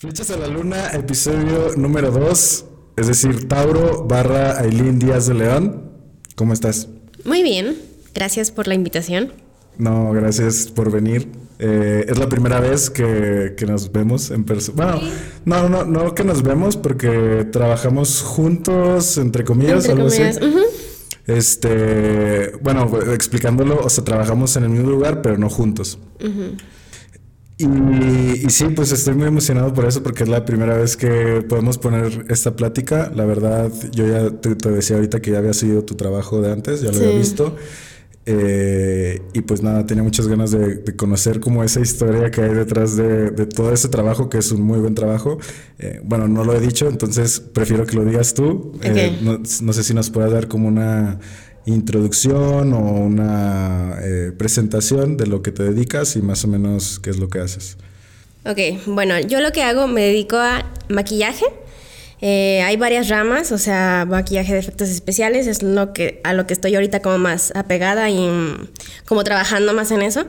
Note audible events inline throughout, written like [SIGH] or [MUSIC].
Flechas a la Luna, episodio número 2, es decir, Tauro barra Ailín Díaz de León. ¿Cómo estás? Muy bien, gracias por la invitación. No, gracias por venir. Eh, es la primera vez que, nos vemos en persona. Bueno, no, no, no que nos vemos porque trabajamos juntos, entre comillas, algo así. Este, bueno, explicándolo, o sea, trabajamos en el mismo lugar, pero no juntos. Y, sí, pues estoy muy emocionado por eso, porque es la primera vez que podemos poner esta plática. La verdad, yo ya te, decía ahorita que ya había sido tu trabajo de antes, ya lo había visto. Eh, y pues nada, tenía muchas ganas de, conocer como esa historia que hay detrás de, todo ese trabajo, que es un muy buen trabajo. Eh, bueno, no lo he dicho, entonces prefiero que lo digas tú. Eh, no, no, sé si nos puedas dar como una introducción o una eh, presentación de lo que te dedicas y más o menos qué es lo que haces. Ok, bueno, yo lo que hago me dedico a maquillaje. Eh, hay varias ramas, o sea, maquillaje de efectos especiales es lo que, a lo que estoy ahorita como más apegada y mm, como trabajando más en eso.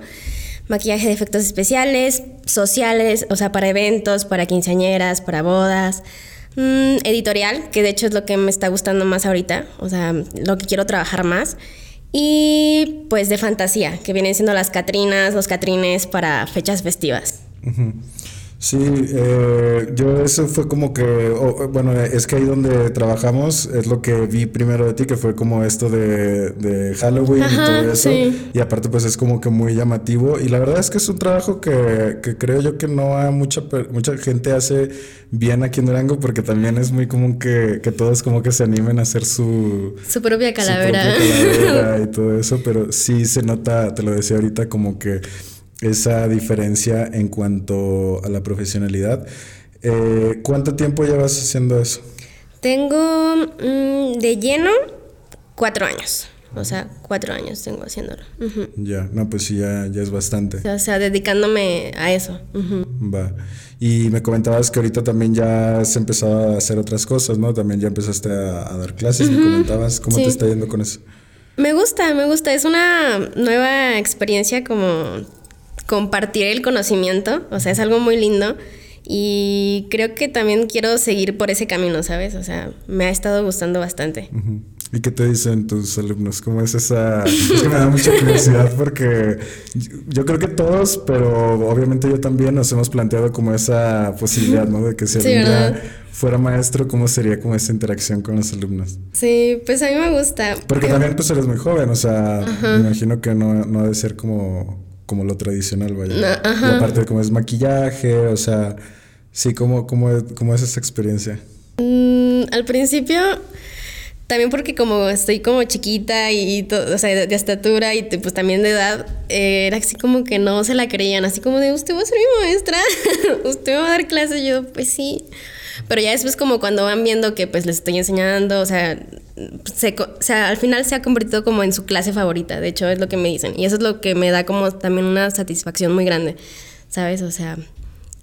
Maquillaje de efectos especiales, sociales, o sea, para eventos, para quinceañeras, para bodas, Mm, editorial, que de hecho es lo que me está gustando más ahorita, o sea, lo que quiero trabajar más. Y pues de fantasía, que vienen siendo las Catrinas, los Catrines para fechas festivas. Sí, eh, yo eso fue como que, bueno, es que ahí donde trabajamos es lo que vi primero de ti, que fue como esto de, Halloween y todo eso. Y aparte pues es como que muy llamativo. Y la verdad es que es un trabajo que, creo yo que no a mucha, mucha gente hace bien aquí en Durango, porque también es muy común que, todos como que se animen a hacer su... Su propia calavera. Su propia calavera [LAUGHS] y todo eso, pero sí se nota, te lo decía ahorita, como que esa diferencia en cuanto a la profesionalidad. Eh, ¿Cuánto tiempo llevas haciendo eso? Tengo mm, de lleno cuatro años. O sea, cuatro años tengo haciéndolo. Ya, no, pues sí, ya, ya, es bastante. O sea, dedicándome a eso. Va. Y me comentabas que ahorita también ya has empezado a hacer otras cosas, ¿no? También ya empezaste a, dar clases, me comentabas. ¿Cómo te está yendo con eso? Me gusta, me gusta. Es una nueva experiencia como compartir el conocimiento, o sea, es algo muy lindo y creo que también quiero seguir por ese camino, ¿sabes? O sea, me ha estado gustando bastante. ¿Y qué te dicen tus alumnos? ¿Cómo es esa...? Es que me da mucha curiosidad porque yo creo que todos, pero obviamente yo también nos hemos planteado como esa posibilidad, ¿no? De que si algún día fuera maestro, ¿cómo sería como esa interacción con los alumnos? Sí, pues a mí me gusta. Porque también pues eres muy joven, o sea, me imagino que no, no ha de ser como como lo tradicional, vaya. Y aparte, como es maquillaje, o sea, sí, ¿cómo, cómo, cómo es esa experiencia? Mm, al principio, también porque como estoy como chiquita y, todo, o sea, de, estatura y pues también de edad, eh, era así como que no se la creían, así como de, usted va a ser mi maestra, [LAUGHS] usted va a dar clases, y yo, pues sí. Pero ya después como cuando van viendo que pues les estoy enseñando, o sea, se, o sea, al final se ha convertido como en su clase favorita, de hecho es lo que me dicen. Y eso es lo que me da como también una satisfacción muy grande, ¿sabes? O sea,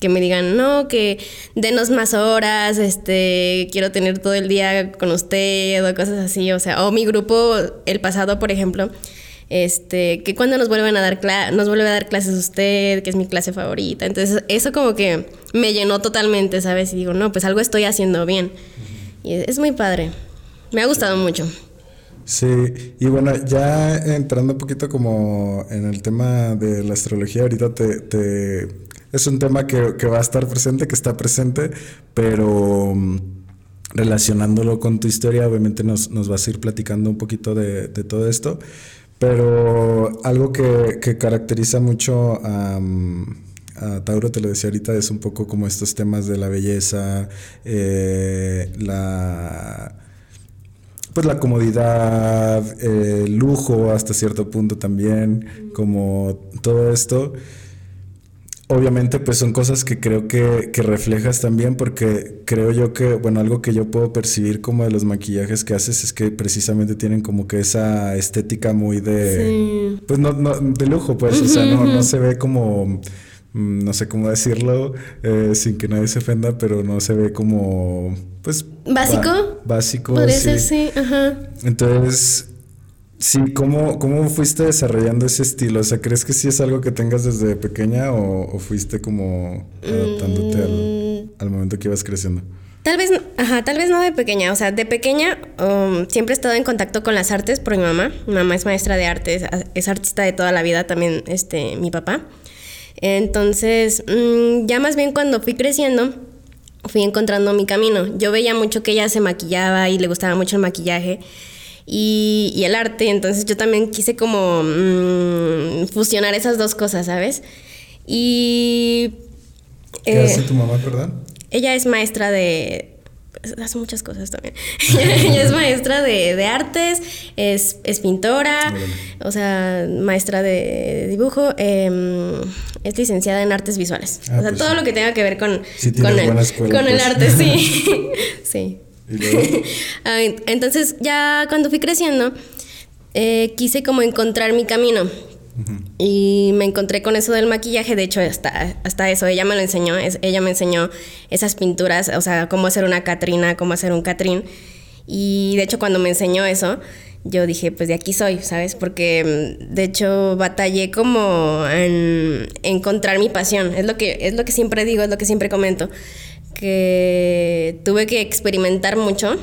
que me digan, no, que denos más horas, este, quiero tener todo el día con usted o cosas así, o sea, o mi grupo, el pasado, por ejemplo, este, que cuando nos vuelven a dar nos vuelve a dar clases usted, que es mi clase favorita. Entonces, eso como que me llenó totalmente, ¿sabes? Y digo, no, pues algo estoy haciendo bien. Y es muy padre. Me ha gustado mucho. Sí, y bueno, ya entrando un poquito como en el tema de la astrología, ahorita te, es un tema que, va a estar presente, que está presente, pero mm, relacionándolo con tu historia, obviamente nos, vas a ir platicando un poquito de, de todo esto. Pero algo que, caracteriza mucho a, Tauro, te lo decía ahorita, es un poco como estos temas de la belleza, eh, la pues la comodidad, el lujo hasta cierto punto también, como todo esto. Obviamente pues son cosas que creo que, reflejas también porque creo yo que, bueno, algo que yo puedo percibir como de los maquillajes que haces es que precisamente tienen como que esa estética muy de, pues no, no, de lujo pues, o sea, no, no se ve como mm, no sé cómo decirlo eh, sin que nadie se ofenda, pero no se ve como, pues... ¿Básico? básico. sí. sí, ajá. Entonces, Sí, ¿cómo, ¿cómo fuiste desarrollando ese estilo? O sea, ¿crees que sí es algo que tengas desde pequeña o, fuiste como adaptándote al, momento que ibas creciendo? Tal vez, ajá, tal vez no de pequeña. O sea, de pequeña um, siempre he estado en contacto con las artes por mi mamá. Mi mamá es maestra de artes, es artista de toda la vida también, este, mi papá. Entonces, mm, ya más bien cuando fui creciendo, fui encontrando mi camino. Yo veía mucho que ella se maquillaba y le gustaba mucho el maquillaje y, el arte, entonces yo también quise como mm, fusionar esas dos cosas, ¿sabes? Y... ¿Qué hace eh, tu mamá, perdón? Ella es maestra de... Hace muchas cosas también. [LAUGHS] ella es maestra de, artes, es, pintora, o sea, maestra de dibujo, em, es licenciada en artes visuales. Ah, o sea, pues todo lo que tenga que ver con, con, el, con el pues. arte, sí. [LAUGHS] sí. [LAUGHS] Entonces ya cuando fui creciendo, eh, quise como encontrar mi camino. Y me encontré con eso del maquillaje, de hecho hasta, hasta eso, ella me lo enseñó, ella me enseñó esas pinturas, o sea, cómo hacer una Catrina, cómo hacer un Catrín. Y de hecho cuando me enseñó eso, yo dije, pues de aquí soy, ¿sabes? Porque mm, de hecho batallé como en encontrar mi pasión, es lo que, es lo que siempre digo, es lo que siempre comento que tuve que experimentar mucho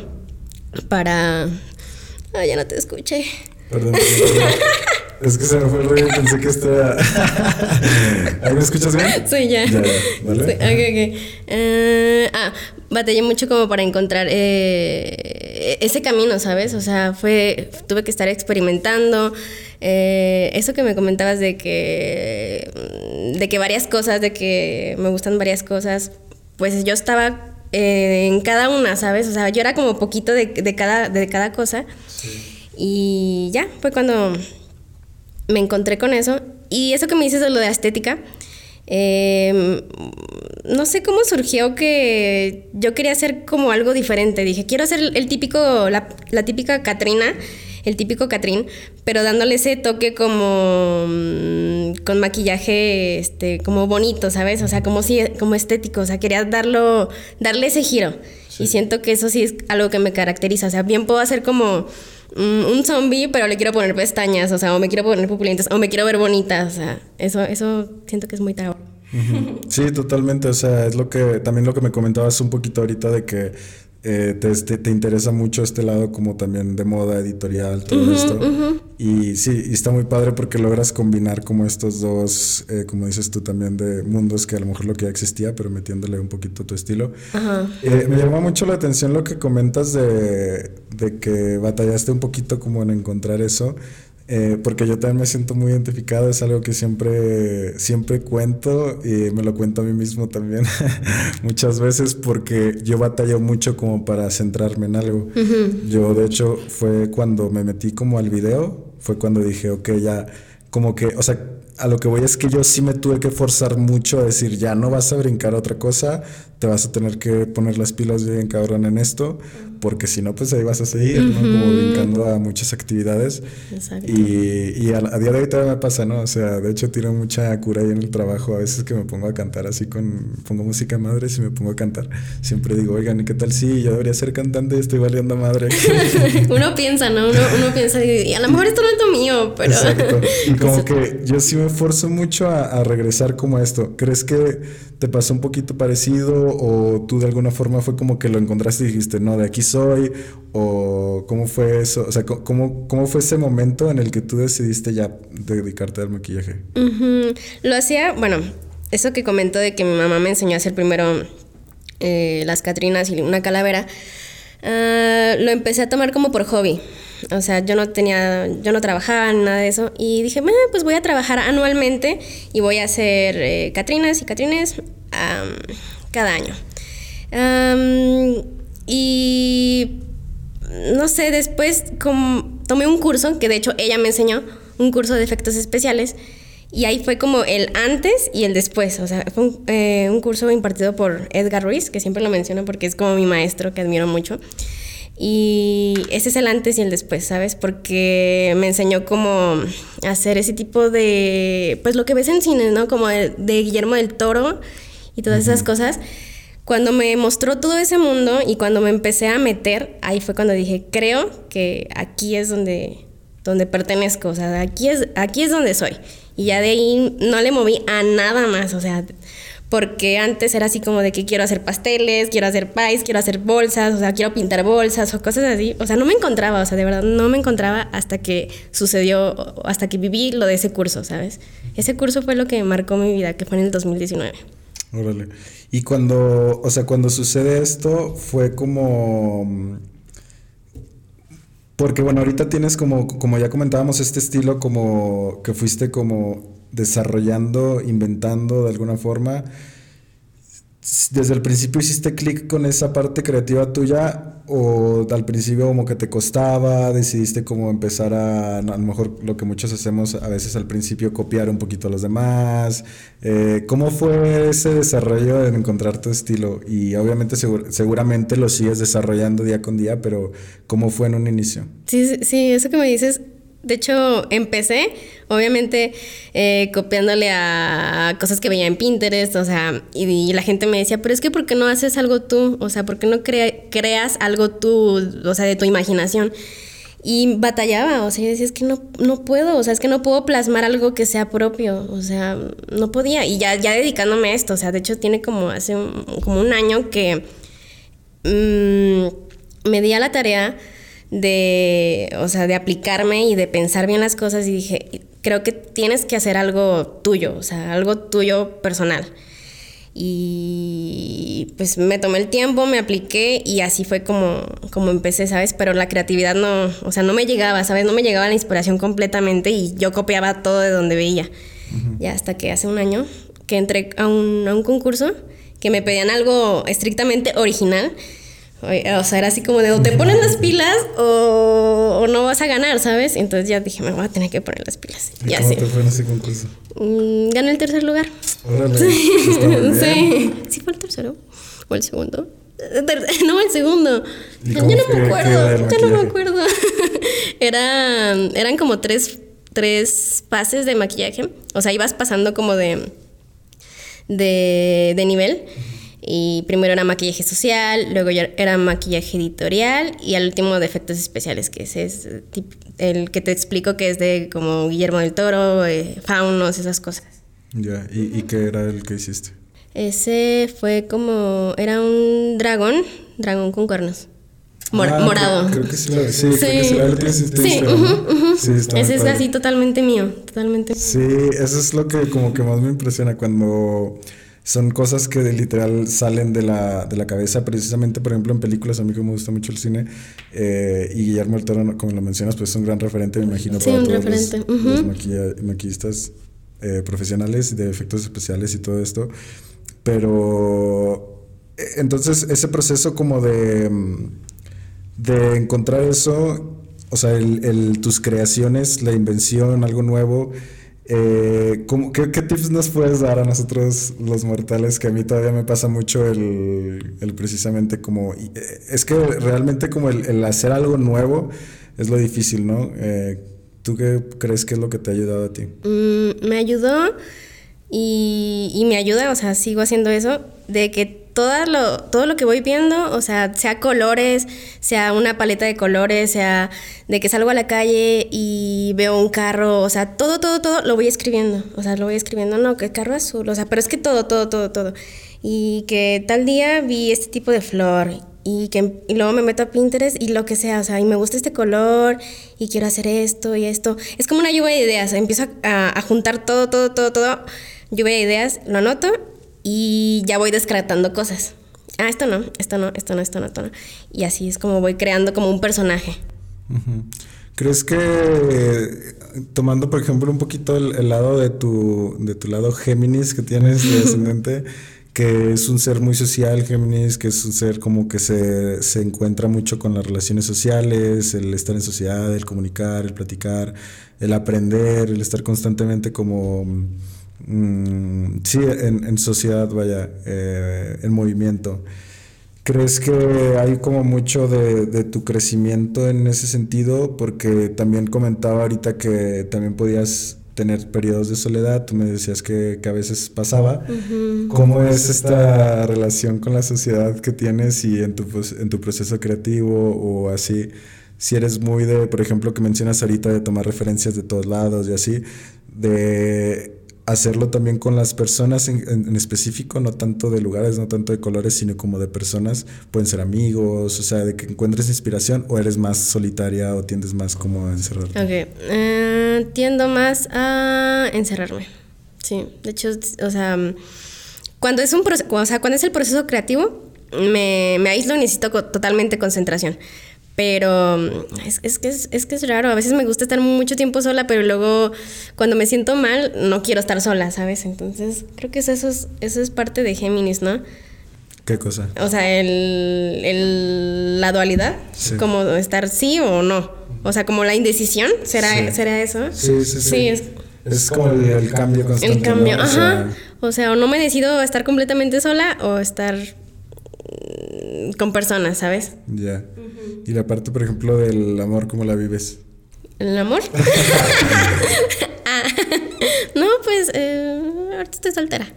para... Ah, ya no te escuché. Perdón. [LAUGHS] es que se me fue el ruido y pensé que estaba... [LAUGHS] ¿Ahí me escuchas bien? Sí, ya. Ya, ¿vale? Sí, eh, ah, batallé mucho como para encontrar eh, ese camino, ¿sabes? O sea, fue... Tuve que estar experimentando. Eh, eso que me comentabas de que... De que varias cosas, de que me gustan varias cosas pues yo estaba en cada una, ¿sabes? O sea, yo era como poquito de, cada, de cada cosa. Y ya, fue cuando me encontré con eso. Y eso que me dices de lo de estética, em, no sé cómo surgió que yo quería hacer como algo diferente. Dije, quiero hacer el típico, la, la típica Catrina el típico Catrín, pero dándole ese toque como mm, con maquillaje este como bonito, ¿sabes? O sea, como si como estético, o sea, quería darlo darle ese giro. Y siento que eso sí es algo que me caracteriza, o sea, bien puedo hacer como un zombie, pero le quiero poner pestañas, o sea, o me quiero poner pupilentas, o me quiero ver bonita, o sea, eso eso siento que es muy trabajo. Sí, totalmente. O sea, es lo que también lo que me comentabas un poquito ahorita de que eh, te, te, interesa mucho este lado como también de moda editorial, todo esto. Y sí, y está muy padre porque logras combinar como estos dos, eh, como dices tú también, de mundos que a lo mejor lo que ya existía, pero metiéndole un poquito tu estilo. Eh, me llamó mucho la atención lo que comentas de, de que batallaste un poquito como en encontrar eso. Eh, porque yo también me siento muy identificado, es algo que siempre, siempre cuento y me lo cuento a mí mismo también [LAUGHS] muchas veces porque yo batallo mucho como para centrarme en algo. Yo de hecho fue cuando me metí como al video, fue cuando dije, ok, ya, como que, o sea, a lo que voy es que yo sí me tuve que forzar mucho a decir, ya no vas a brincar a otra cosa, te vas a tener que poner las pilas bien cabrón en esto, porque si no, pues ahí vas a seguir, ¿no? Como brincando a muchas actividades. Exacto. Y, y a, día de hoy todavía me pasa, ¿no? O sea, de hecho tiro mucha cura ahí en el trabajo, a veces que me pongo a cantar así con, pongo música madre y me pongo a cantar. Siempre digo, oigan, ¿y qué tal si yo debería ser cantante y estoy valiendo madre? [LAUGHS] uno piensa, ¿no? Uno, uno piensa, y a lo mejor esto no es lo mío, pero... Exacto. Y [LAUGHS] como que yo sí me esfuerzo mucho a, a regresar como a esto. ¿Crees que te pasó un poquito parecido o tú de alguna forma fue como que lo encontraste y dijiste, no, de aquí soy? ¿O cómo fue eso? O sea, ¿cómo, cómo fue ese momento en el que tú decidiste ya dedicarte al maquillaje? Lo hacía, bueno, eso que comentó de que mi mamá me enseñó a hacer primero eh, las Catrinas y una calavera, ah, lo empecé a tomar como por hobby. O sea, yo no tenía, yo no trabajaba nada de eso. Y dije, bueno, pues voy a trabajar anualmente y voy a hacer eh, Catrinas y Catrines cada año. y no sé, después tomé un curso, que de hecho ella me enseñó, un curso de efectos especiales. Y ahí fue como el antes y el después. O sea, fue un, eh, un curso impartido por Edgar Ruiz, que siempre lo menciono porque es como mi maestro, que admiro mucho. Y ese es el antes y el después, ¿sabes? Porque me enseñó cómo hacer ese tipo de, pues lo que ves en cine, ¿no? Como de, Guillermo del Toro y todas esas cosas. Cuando me mostró todo ese mundo y cuando me empecé a meter, ahí fue cuando dije, creo que aquí es donde, donde pertenezco, o sea, aquí es, aquí es donde soy. Y ya de ahí no le moví a nada más, o sea, porque antes era así como de que quiero hacer pasteles, quiero hacer pies, quiero hacer bolsas, o sea, quiero pintar bolsas o cosas así. O sea, no me encontraba, o sea, de verdad no me encontraba hasta que sucedió, hasta que viví lo de ese curso, ¿sabes? Ese curso fue lo que marcó mi vida, que fue en el 2019. Órale. Y cuando, o sea, cuando sucede esto, fue como... Porque bueno, ahorita tienes como, como ya comentábamos, este estilo como que fuiste como desarrollando, inventando de alguna forma desde el principio hiciste clic con esa parte creativa tuya o al principio como que te costaba, decidiste como empezar a, a lo mejor lo que muchos hacemos a veces al principio copiar un poquito a los demás. Eh, ¿Cómo fue ese desarrollo en encontrar tu estilo? Y obviamente seguramente lo sigues desarrollando día con día, pero ¿cómo fue en un inicio? Sí, sí, eso que me dices de hecho, empecé, obviamente, eh, copiándole a cosas que veía en Pinterest, o sea, y, la gente me decía, pero es que ¿por qué no haces algo tú? O sea, ¿por qué no creas algo tú, o sea, de tu imaginación? Y batallaba, o sea, decía, es que no, no puedo, o sea, es que no puedo plasmar algo que sea propio, o sea, no podía. Y ya, ya dedicándome a esto, o sea, de hecho tiene como hace un, como un año que mm, me di a la tarea de, o sea, de aplicarme y de pensar bien las cosas y dije, creo que tienes que hacer algo tuyo, o sea, algo tuyo personal. Y pues me tomé el tiempo, me apliqué y así fue como, como empecé, ¿sabes? Pero la creatividad no, o sea, no me llegaba, ¿sabes? No me llegaba la inspiración completamente y yo copiaba todo de donde veía. Ya hasta que hace un año que entré a un, a un concurso que me pedían algo estrictamente original o sea, era así como de o te ponen las pilas o, no vas a ganar, ¿sabes? Entonces ya dije, me voy a tener que poner las pilas. ¿Y cómo te fue en ese concurso? Mm, gané el tercer lugar. Órale, sí. [LAUGHS] sí. ¿Sí fue el tercero? ¿O el segundo? [LAUGHS] No, el segundo. Ya no me acuerdo. Ya no me acuerdo. [LAUGHS] eran como tres, tres pases de maquillaje. O sea, ibas pasando como de, de, de nivel. Y primero era maquillaje social, luego ya era maquillaje editorial y al último de efectos especiales, que ese es el que te explico que es de como Guillermo del Toro, eh, faunos, esas cosas. Ya, ¿Y, qué era el que hiciste? Ese fue como, era un dragón, dragón con cuernos. Ah, morado. Creo, que sí lo sí, sí. sí, sí, Ese es así totalmente mío, totalmente. Sí, eso es lo que como que más me impresiona cuando son cosas que literal salen de la, de la cabeza, precisamente, por ejemplo, en películas, a mí que me gusta mucho el cine, eh, y Guillermo del Toro, como lo mencionas, pues es un gran referente, me imagino, para todos los, maquillistas eh, profesionales de efectos especiales y todo esto. Pero, eh, entonces, ese proceso como de, de encontrar eso, o sea, el, el, tus creaciones, la invención, algo nuevo, eh, qué, tips nos puedes dar a nosotros los mortales? Que a mí todavía me pasa mucho el, precisamente como... Eh, es que realmente como el, hacer algo nuevo es lo difícil, ¿no? Eh, ¿Tú qué crees que es lo que te ha ayudado a ti? Mm, me ayudó y, y me ayuda, o sea, sigo haciendo eso, de que todo lo, todo lo que voy viendo, o sea, sea colores, sea una paleta de colores, sea de que salgo a la calle y veo un carro, o sea, todo, todo, todo lo voy escribiendo. O sea, lo voy escribiendo, no, que carro azul, o sea, pero es que todo, todo, todo, todo. Y que tal día vi este tipo de flor y que y luego me meto a Pinterest y lo que sea, o sea, y me gusta este color y quiero hacer esto y esto. Es como una lluvia de ideas, empiezo a, a juntar todo, todo, todo, todo, lluvia de ideas, lo anoto y ya voy descartando cosas. Ah, esto no, esto no, esto no, esto no, esto no. Y así es como voy creando como un personaje. ¿Crees que tomando por ejemplo un poquito el, lado de tu, de tu lado Géminis que tienes de ascendente, [LAUGHS] que es un ser muy social, Géminis, que es un ser como que se, se encuentra mucho con las relaciones sociales, el estar en sociedad, el comunicar, el platicar, el aprender, el estar constantemente como Mm, sí, en, sociedad, vaya, eh, en movimiento. ¿Crees que hay como mucho de, tu crecimiento en ese sentido? Porque también comentaba ahorita que también podías tener periodos de soledad, tú me decías que, a veces pasaba. ¿Cómo es esta relación con la sociedad que tienes y en tu, en tu proceso creativo o así? Si eres muy de, por ejemplo, que mencionas ahorita de tomar referencias de todos lados y así, de hacerlo también con las personas en, específico, no tanto de lugares, no tanto de colores, sino como de personas. Pueden ser amigos, o sea, de que encuentres inspiración o eres más solitaria o tiendes más como a encerrarte. Ok, eh, tiendo más a encerrarme. Sí, de hecho, o sea, cuando es un o sea, cuando es el proceso creativo, me, me aíslo y necesito totalmente concentración. Pero es, es, que es, es, que es raro. A veces me gusta estar mucho tiempo sola, pero luego cuando me siento mal, no quiero estar sola, ¿sabes? Entonces, creo que eso es, eso es parte de Géminis, ¿no? ¿Qué cosa? O sea, el, el la dualidad, como estar sí o no. O sea, como la indecisión, ¿será, ¿será eso? Sí, sí, sí. es, como el, cambio constante. El cambio, ajá. O sea, o no me decido estar completamente sola o estar con personas, ¿sabes? Ya. Y la parte, por ejemplo, del amor, ¿cómo la vives? ¿El amor? [LAUGHS] [LAUGHS] Ah, no, pues eh, ahorita estoy soltera.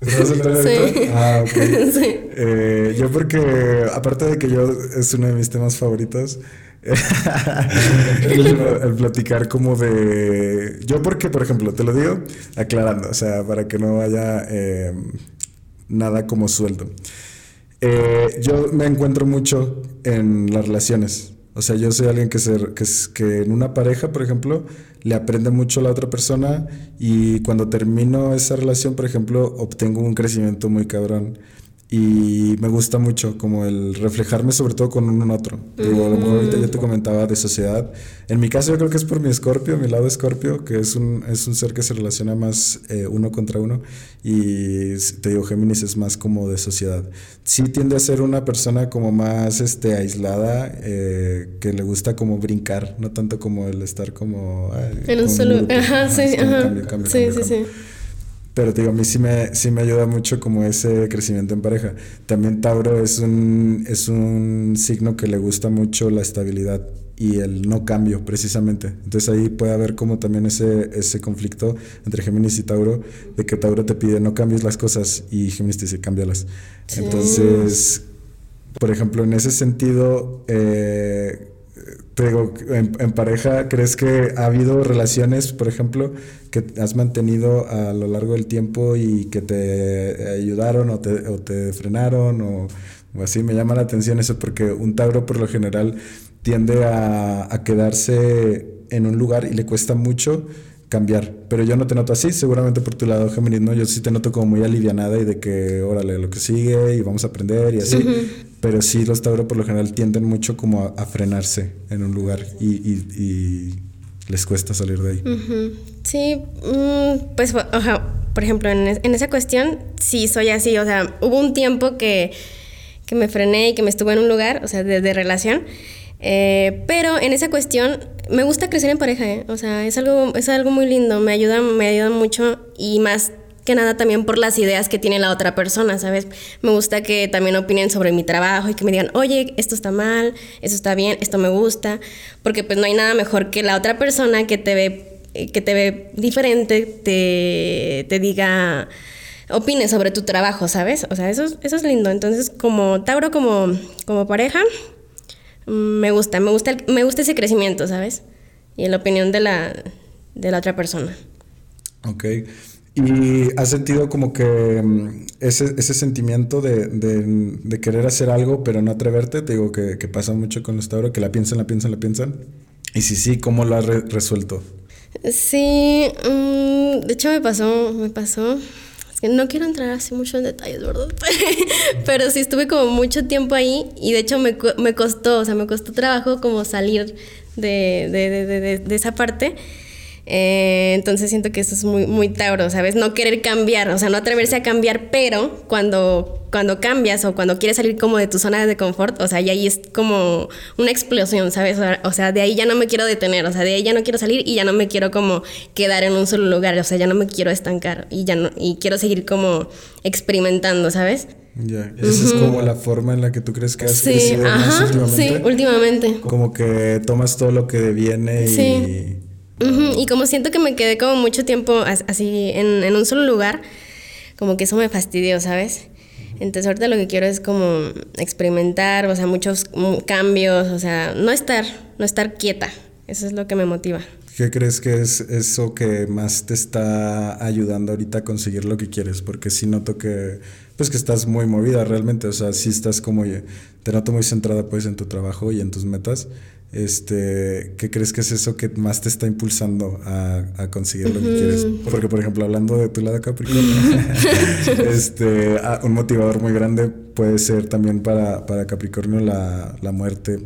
¿Estás soltera sí. Ah, ok. [LAUGHS] Sí. Eh, yo porque, aparte de que yo es uno de mis temas favoritos, el, platicar como de... Yo porque, por ejemplo, te lo digo aclarando, o sea, para que no haya eh, nada como suelto. Eh, yo me encuentro mucho en las relaciones. O sea, yo soy alguien que, se, que, que en una pareja, por ejemplo, le aprende mucho a la otra persona y cuando termino esa relación, por ejemplo, obtengo un crecimiento muy cabrón y me gusta mucho como el reflejarme sobre todo con en otro. Digo, a lo mejor ahorita yo te comentaba de sociedad. En mi caso yo creo que es por mi escorpio, mi lado escorpio, que es un, es un ser que se relaciona más eh, uno contra uno y te digo, Géminis es más como de sociedad. Sí tiende a ser una persona como más este, aislada, eh, que le gusta como brincar, no tanto como el estar como... en un solo... Ajá, sí, ajá. sí, sí, sí. Pero digo, a mí sí me, sí me ayuda mucho como ese crecimiento en pareja. También Tauro es un, es un signo que le gusta mucho la estabilidad y el no cambio, precisamente. Entonces ahí puede haber como también ese, ese conflicto entre Géminis y Tauro, de que Tauro te pide no cambies las cosas y Géminis te dice cámbialas. Entonces, por ejemplo, en ese sentido, eh, te digo, en, pareja, ¿crees que ha habido relaciones, por ejemplo, que has mantenido a lo largo del tiempo y que te ayudaron o te, o te frenaron o, así? Me llama la atención eso porque un Tauro por lo general tiende a, a quedarse en un lugar y le cuesta mucho cambiar. Pero yo no te noto así, seguramente por tu lado Géminis, ¿no? Yo sí te noto como muy alivianada y de que, órale, lo que sigue y vamos a aprender y así. Pero sí, los Tauro por lo general tienden mucho como a, frenarse en un lugar y, y, les cuesta salir de ahí. Sí, mm, pues, por ejemplo, en, en, esa cuestión sí soy así. O sea, hubo un tiempo que, que me frené y que me estuve en un lugar, o sea, de, de relación. Eh, pero en esa cuestión me gusta crecer en pareja, ¿eh? o sea, es algo, es algo muy lindo, me ayuda, me ayuda mucho y más que nada también por las ideas que tiene la otra persona, ¿sabes? Me gusta que también opinen sobre mi trabajo y que me digan, oye, esto está mal, esto está bien, esto me gusta, porque pues no hay nada mejor que la otra persona que te ve, que te ve diferente, te, te diga, opine sobre tu trabajo, ¿sabes? O sea, eso, eso es lindo. Entonces, como Tauro, como, como pareja, mm, me gusta, me gusta, me gusta ese crecimiento, ¿sabes? Y la opinión de la, de la otra persona. Ok. ¿Y has sentido como que mm, ese, ese sentimiento de, de, querer hacer algo pero no atreverte? Te digo que, que, pasa mucho con los Tauro, que la piensan, la piensan, la piensan. Y si sí, ¿cómo lo has resuelto? Sí, mm, de hecho me pasó, me pasó. Es que no quiero entrar así mucho en detalles, ¿verdad? [LAUGHS] pero sí estuve como mucho tiempo ahí y de hecho me, me costó, o sea, me costó trabajo como salir de, de, de esa parte. Eh, entonces siento que eso es muy, muy Tauro, ¿sabes? No querer cambiar, o sea, no atreverse a cambiar, pero cuando, cuando cambias o cuando quieres salir como de tu zona de confort, o sea, y ahí es como una explosión, ¿sabes? O sea, de ahí ya no me quiero detener, o sea, de ahí ya no quiero salir y ya no me quiero como quedar en un solo lugar, o sea, ya no me quiero estancar y ya no, y quiero seguir como experimentando, ¿sabes? Ya, esa es como la forma en la que tú crees que has sí, crecido ajá, últimamente. Sí, últimamente. Como que tomas todo lo que deviene y y como siento que me quedé como mucho tiempo así en, un solo lugar, como que eso me fastidió, ¿sabes? Entonces ahorita lo que quiero es como experimentar, o sea, muchos cambios, o sea, no estar, no estar quieta. Eso es lo que me motiva. ¿Qué crees que es eso que más te está ayudando ahorita a conseguir lo que quieres? Porque sí noto que, pues que estás muy movida realmente, o sea, sí estás como, te noto muy centrada pues en tu trabajo y en tus metas. Este, ¿qué crees que es eso que más te está impulsando a, conseguir lo que quieres? Porque, por ejemplo, hablando de tu lado Capricornio, [LAUGHS] este, ah, un motivador muy grande puede ser también para, para Capricornio la, la muerte,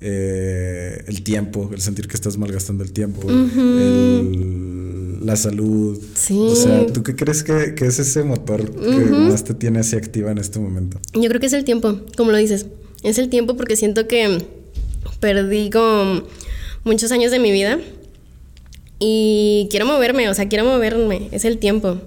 eh, el tiempo, el sentir que estás malgastando el tiempo, la salud. O sea, ¿tú qué crees que, es ese motor que más te tiene así activa en este momento? Yo creo que es el tiempo, como lo dices. Es el tiempo porque siento que perdí como muchos años de mi vida y quiero moverme, o sea, quiero moverme, es el tiempo,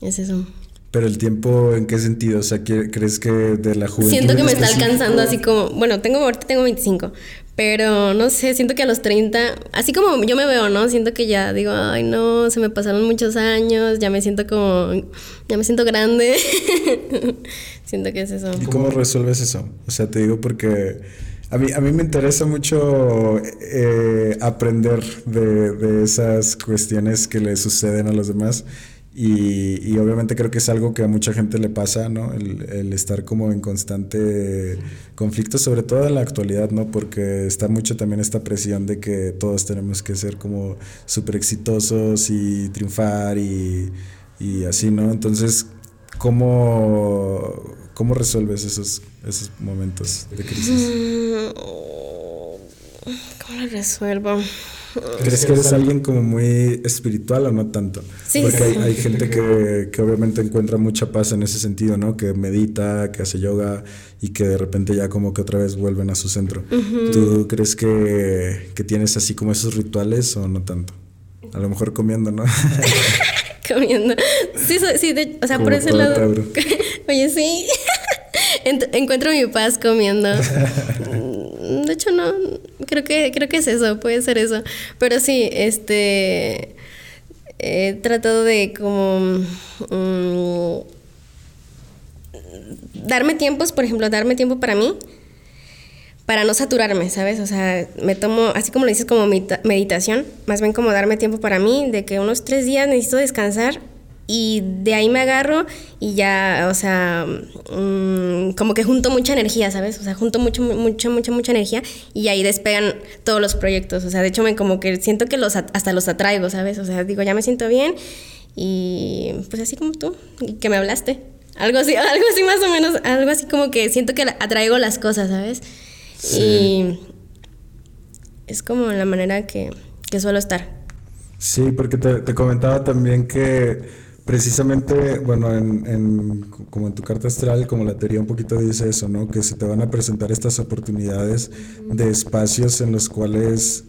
es eso. Pero el tiempo, ¿en qué sentido? O sea, ¿crees que de la juventud? Siento que me está alcanzando así como, bueno, tengo ahorita tengo 25, pero no sé, siento que a los 30, así como yo me veo, ¿no? Siento que ya digo, ay, no, se me pasaron muchos años, ya me siento como, ya me siento grande. [LAUGHS] siento que es eso. ¿Y cómo resuelves eso? O sea, te digo porque a mí, a mí me interesa mucho eh, aprender de, esas cuestiones que le suceden a los demás. Y, obviamente creo que es algo que a mucha gente le pasa, ¿no? El, estar como en constante conflicto, sobre todo en la actualidad, ¿no? Porque está mucho también esta presión de que todos tenemos que ser como súper exitosos y triunfar y, y así, ¿no? Entonces, ¿cómo, cómo resuelves esos esos momentos de crisis? Mm, ¿Cómo lo resuelvo? ¿Crees que eres alguien como muy espiritual o no tanto? Sí, Porque Hay, gente que, [LAUGHS] que, obviamente encuentra mucha paz en ese sentido, ¿no? Que medita, que hace yoga y que de repente ya como que otra vez vuelven a su centro. ¿Tú crees que, que, tienes así como esos rituales o no tanto? A lo mejor comiendo, ¿no? [LAUGHS] comiendo. Sí, sí, o sea, por ese lado. [LAUGHS] Oye, sí. Encuentro mi paz comiendo. [LAUGHS] De hecho, no. Creo que, creo que es eso, puede ser eso. Pero sí, este. He tratado de como. Mm, darme tiempos, por ejemplo, darme tiempo para mí. Para no saturarme, ¿sabes? O sea, me tomo, así como lo dices, como meditación, más bien como darme tiempo para mí, de que unos tres días necesito descansar y de ahí me agarro y ya, o sea, mm, como que junto mucha energía, ¿sabes? O sea, junto mucho, mucha, mucha, mucha energía y ahí despegan todos los proyectos. O sea, de hecho, me como que siento que los hasta los atraigo, ¿sabes? O sea, digo, ya me siento bien y pues así como tú, que me hablaste. Algo así, [LAUGHS] algo así más o menos, algo así como que siento que atraigo las cosas, ¿sabes? Y es como la manera que, que suelo estar. Sí, porque te comentaba también que Precisamente, bueno, en, como en tu carta astral, como la teoría un poquito dice eso, ¿no? Que se te van a presentar estas oportunidades de espacios en los cuales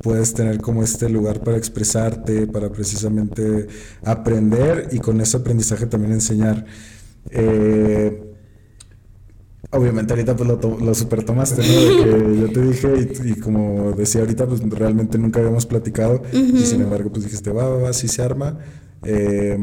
puedes tener como este lugar para expresarte, para precisamente aprender y con ese aprendizaje también enseñar. Eh, obviamente ahorita pues lo, lo super tomaste, ¿no? De que yo te dije y, como decía ahorita, pues realmente nunca habíamos platicado y sin embargo pues dijiste, va, va, va, sí se arma. Eh,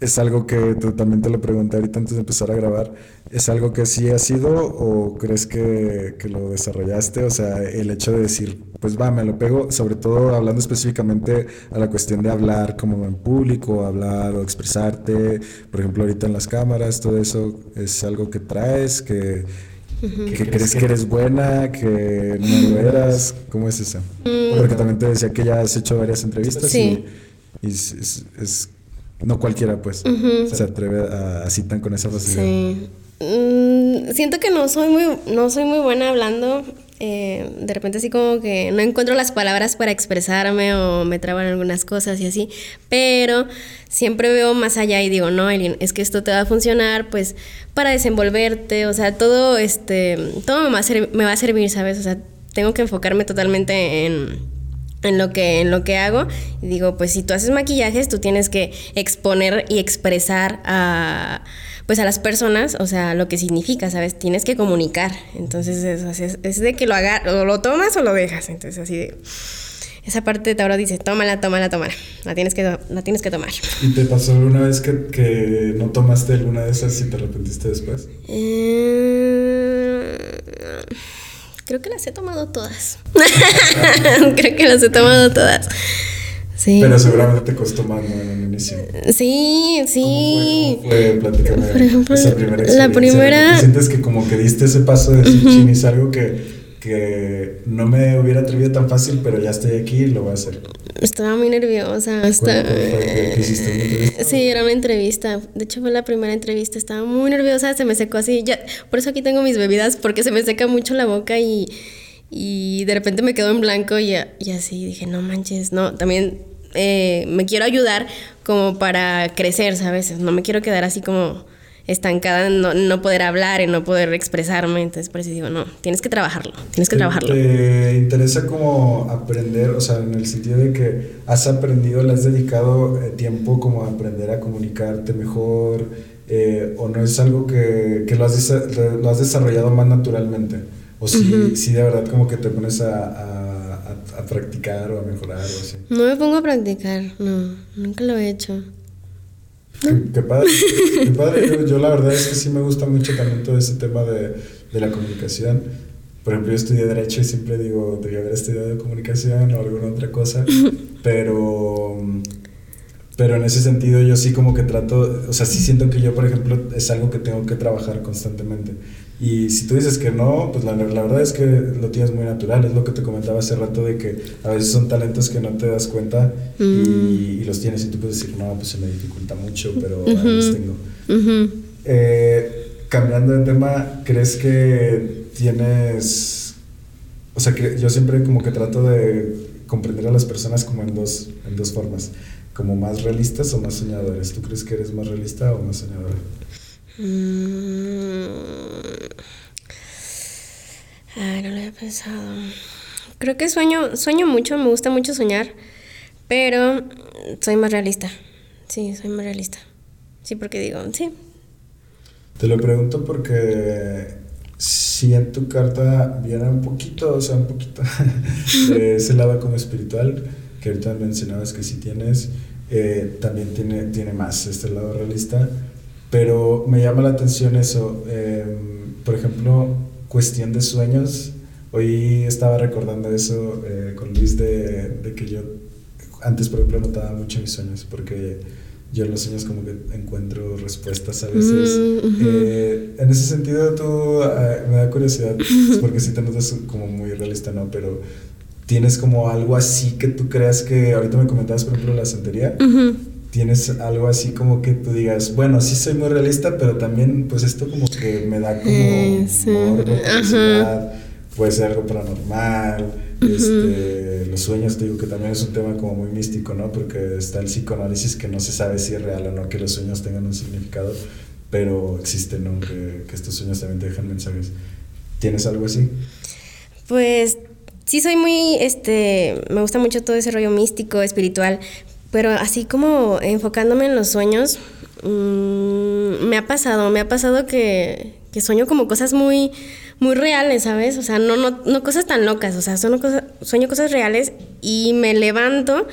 es algo que también te lo pregunté ahorita antes de empezar a grabar. ¿Es algo que sí ha sido o crees que, que, lo desarrollaste? O sea, el hecho de decir, pues va, me lo pego, sobre todo hablando específicamente a la cuestión de hablar como en público, hablar o expresarte, por ejemplo, ahorita en las cámaras, todo eso es algo que traes, que, que crees que eres buena, que no lo eras. ¿Cómo es eso? Mm. Porque también te decía que ya has hecho varias entrevistas y y es, no cualquiera, pues, se atreve a, así tan con esa facilidad. Sí. Mm, siento que no soy muy, no soy muy buena hablando. Eh, de repente así como que no encuentro las palabras para expresarme o me traban algunas cosas y así. Pero siempre veo más allá y digo, no, Eileen, es que esto te va a funcionar, pues, para desenvolverte. O sea, todo, este, todo me va a, me va a servir, ¿sabes? O sea, tengo que enfocarme totalmente en en lo que en lo que hago. Y digo pues si tú haces maquillajes tú tienes que exponer y expresar a pues a las personas o sea lo que significa sabes tienes que comunicar. Entonces es, es, de que lo hagas o lo tomas o lo dejas. Entonces así de esa parte de Tauro dice tómala tómala tómala. La tienes que la tienes que tomar y te pasó alguna vez que, que no tomaste alguna de esas y te arrepentiste después eh Creo que las he tomado todas. [LAUGHS] Creo que las he tomado todas. Sí. Pero seguramente te costó más, ¿no? En el inicio. Sí, sí. ¿Cómo fue? ¿Cómo fue? Platícame Por ejemplo, esa primera la primera- ¿Sientes que como que diste ese paso de decir, "Chin, es algo que, que no me hubiera atrevido tan fácil, pero ya estoy aquí y lo voy a hacer? Estaba muy nerviosa. Hasta... ¿Cuál- cuál fue? ¿Qué hiciste? ¿Una entrevista? Sí, era una entrevista. De hecho, fue la primera entrevista. Estaba muy nerviosa, se me secó así. Ya, por eso aquí tengo mis bebidas, porque se me seca mucho la boca y, y de repente me quedo en blanco y, y así dije, no manches, no. También eh, me quiero ayudar como para crecer, ¿sabes? No me quiero quedar así como estancada en no, no poder hablar, en no poder expresarme. Entonces, por eso digo, no, tienes que trabajarlo, tienes que ¿Te- trabajarlo. ¿Te interesa como aprender, o sea, en el sentido de que has aprendido, le has dedicado eh, tiempo como a aprender a comunicarte mejor, eh, o no es algo que, que lo, has lo- has desarrollado más naturalmente? O si, si de verdad como que te pones a, a, a- a practicar o a mejorar o así. No me pongo a practicar, no, nunca lo he hecho. Qué, qué padre, qué padre. Yo, yo la verdad es que sí me gusta mucho también todo ese tema de, de la comunicación. Por ejemplo, yo estudié Derecho y siempre digo, debía haber estudiado comunicación o alguna otra cosa, [LAUGHS] pero, pero en ese sentido yo sí como que trato, o sea, sí siento que yo, por ejemplo, es algo que tengo que trabajar constantemente. Y si tú dices que no, pues la, la verdad es que lo tienes muy natural, es lo que te comentaba hace rato de que a veces son talentos que no te das cuenta y, y los tienes y tú puedes decir, no, pues se me dificulta mucho, pero ahí los tengo. Eh, cambiando de tema, ¿crees que tienes... O sea, que yo siempre como que trato de comprender a las personas como en dos, en dos formas, como más realistas o más soñadores. ¿Tú crees que eres más realista o más soñadora? Mm. Ay, no lo había pensado. Creo que sueño, sueño mucho, me gusta mucho soñar, pero soy más realista. Sí, soy más realista. Sí, porque digo, sí. Te lo pregunto porque si en tu carta viene un poquito, o sea, un poquito [LAUGHS] ese lado como espiritual, que ahorita mencionabas que sí tienes, eh, también tiene, tiene más este lado realista, pero me llama la atención eso, eh, por ejemplo, cuestión de sueños. Hoy estaba recordando eso eh, con Luis de, de que yo antes, por ejemplo, notaba mucho mis sueños porque yo en los sueños como que encuentro respuestas a veces. Mm, ujú. Eh, en ese sentido, tú, eh, me da curiosidad, porque sí te notas como muy realista, ¿no? Pero tienes como algo así que tú creas que, ahorita me comentabas, por ejemplo, la santería, Ujú. Tienes algo así como que tú digas, bueno, sí soy muy realista, pero también pues esto como que me da como Eh, sí. morbo, curiosidad, puede ser algo paranormal, este, los sueños, te digo que también es un tema como muy místico, ¿no? Porque está el psicoanálisis que no se sabe si es real o no que los sueños tengan un significado, pero existe, ¿no? Que, que estos sueños también te dejan mensajes. ¿Tienes algo así? Pues sí soy muy, este, me gusta mucho todo ese rollo místico, espiritual, pero así como enfocándome en los sueños, mm, me ha pasado, me ha pasado que, que sueño como cosas muy, muy reales, ¿sabes? O sea, no, no, no cosas tan locas, o sea, son cosas, sueño cosas reales y me levanto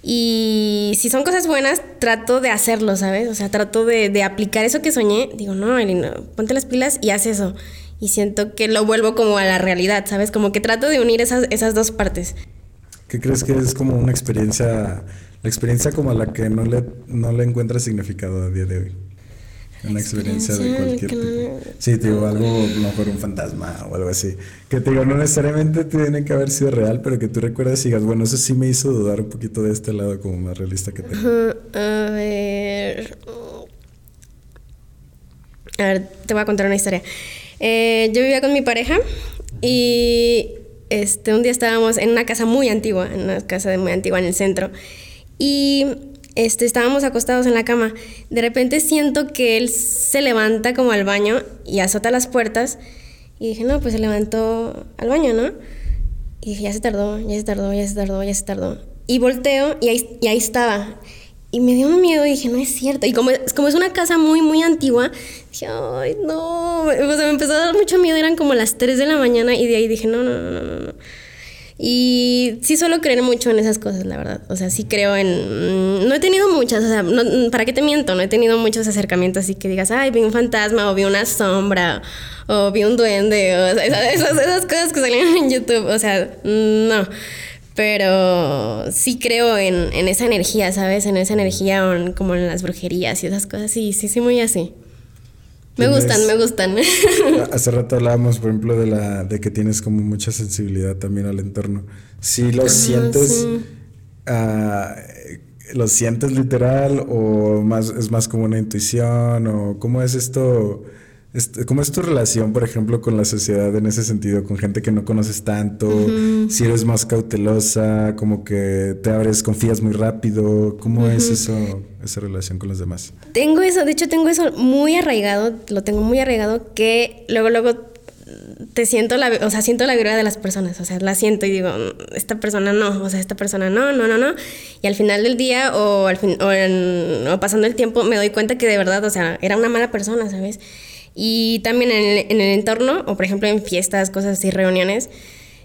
y si son cosas buenas, trato de hacerlo, ¿sabes? O sea, trato de, de aplicar eso que soñé. Digo, no, Elena, ponte las pilas y haz eso. Y siento que lo vuelvo como a la realidad, ¿sabes? Como que trato de unir esas, esas dos partes. ¿Qué crees que es como una experiencia, la experiencia como a la que no le, no le encuentras significado a día de hoy? Una experiencia de experiencia cualquier que no- tipo. Sí, te digo, algo, a lo mejor un fantasma o algo así. Que te digo, no necesariamente tiene que haber sido real, pero que tú recuerdas y digas, bueno, eso sí me hizo dudar un poquito de este lado como más realista que tengo. Ajá, A ver. A ver, te voy a contar una historia. Eh, yo vivía con mi pareja y este, un día estábamos en una casa muy antigua, en una casa de muy antigua en el centro. Y este, estábamos acostados en la cama. De repente siento que él se levanta como al baño y azota las puertas. Y dije, no, pues se levantó al baño, ¿no? Y dije, ya se tardó, ya se tardó, ya se tardó, ya se tardó. Y volteo y ahí, y ahí estaba. Y me dio un miedo y dije, no es cierto. Y como, como es una casa muy, muy antigua, dije, ay, no. O sea, me empezó a dar mucho miedo. Eran como las 3 de la mañana y de ahí dije, no, no, no, no, no. Y sí suelo creer mucho en esas cosas, la verdad. O sea, sí creo en... Mm, no he tenido muchas, o sea, ¿para qué te miento? No he tenido muchos acercamientos así que digas, ay, vi un fantasma o vi una sombra o vi un duende, o [LAUGHS] esas, esas cosas que salen en YouTube. O sea, no. Pero sí creo en, en esa energía, ¿sabes? En esa energía como en las brujerías y esas cosas. Sí, sí, sí, muy así. Me gustan, me gustan. [LAUGHS] Hace rato hablábamos, por ejemplo, de la de que tienes como mucha sensibilidad también al entorno. Si lo sientes, ah, lo sientes literal o más es más como una intuición o cómo es esto este, ¿Cómo es tu relación, por ejemplo, con la sociedad en ese sentido? Con gente que no conoces tanto, si eres más cautelosa, como que te abres, confías muy rápido. ¿Cómo es eso, esa relación con los demás? Tengo eso, de hecho tengo eso muy arraigado, lo tengo muy arraigado, que luego, luego te siento la, o sea, siento la vibra de las personas, o sea, la siento y digo, esta persona no, o sea, esta persona no, no, no, no. Y al final del día o, al fin, o, o pasando el tiempo me doy cuenta que de verdad, o sea, era una mala persona, ¿sabes? Y también en el, en el entorno, o por ejemplo en fiestas, cosas así, reuniones,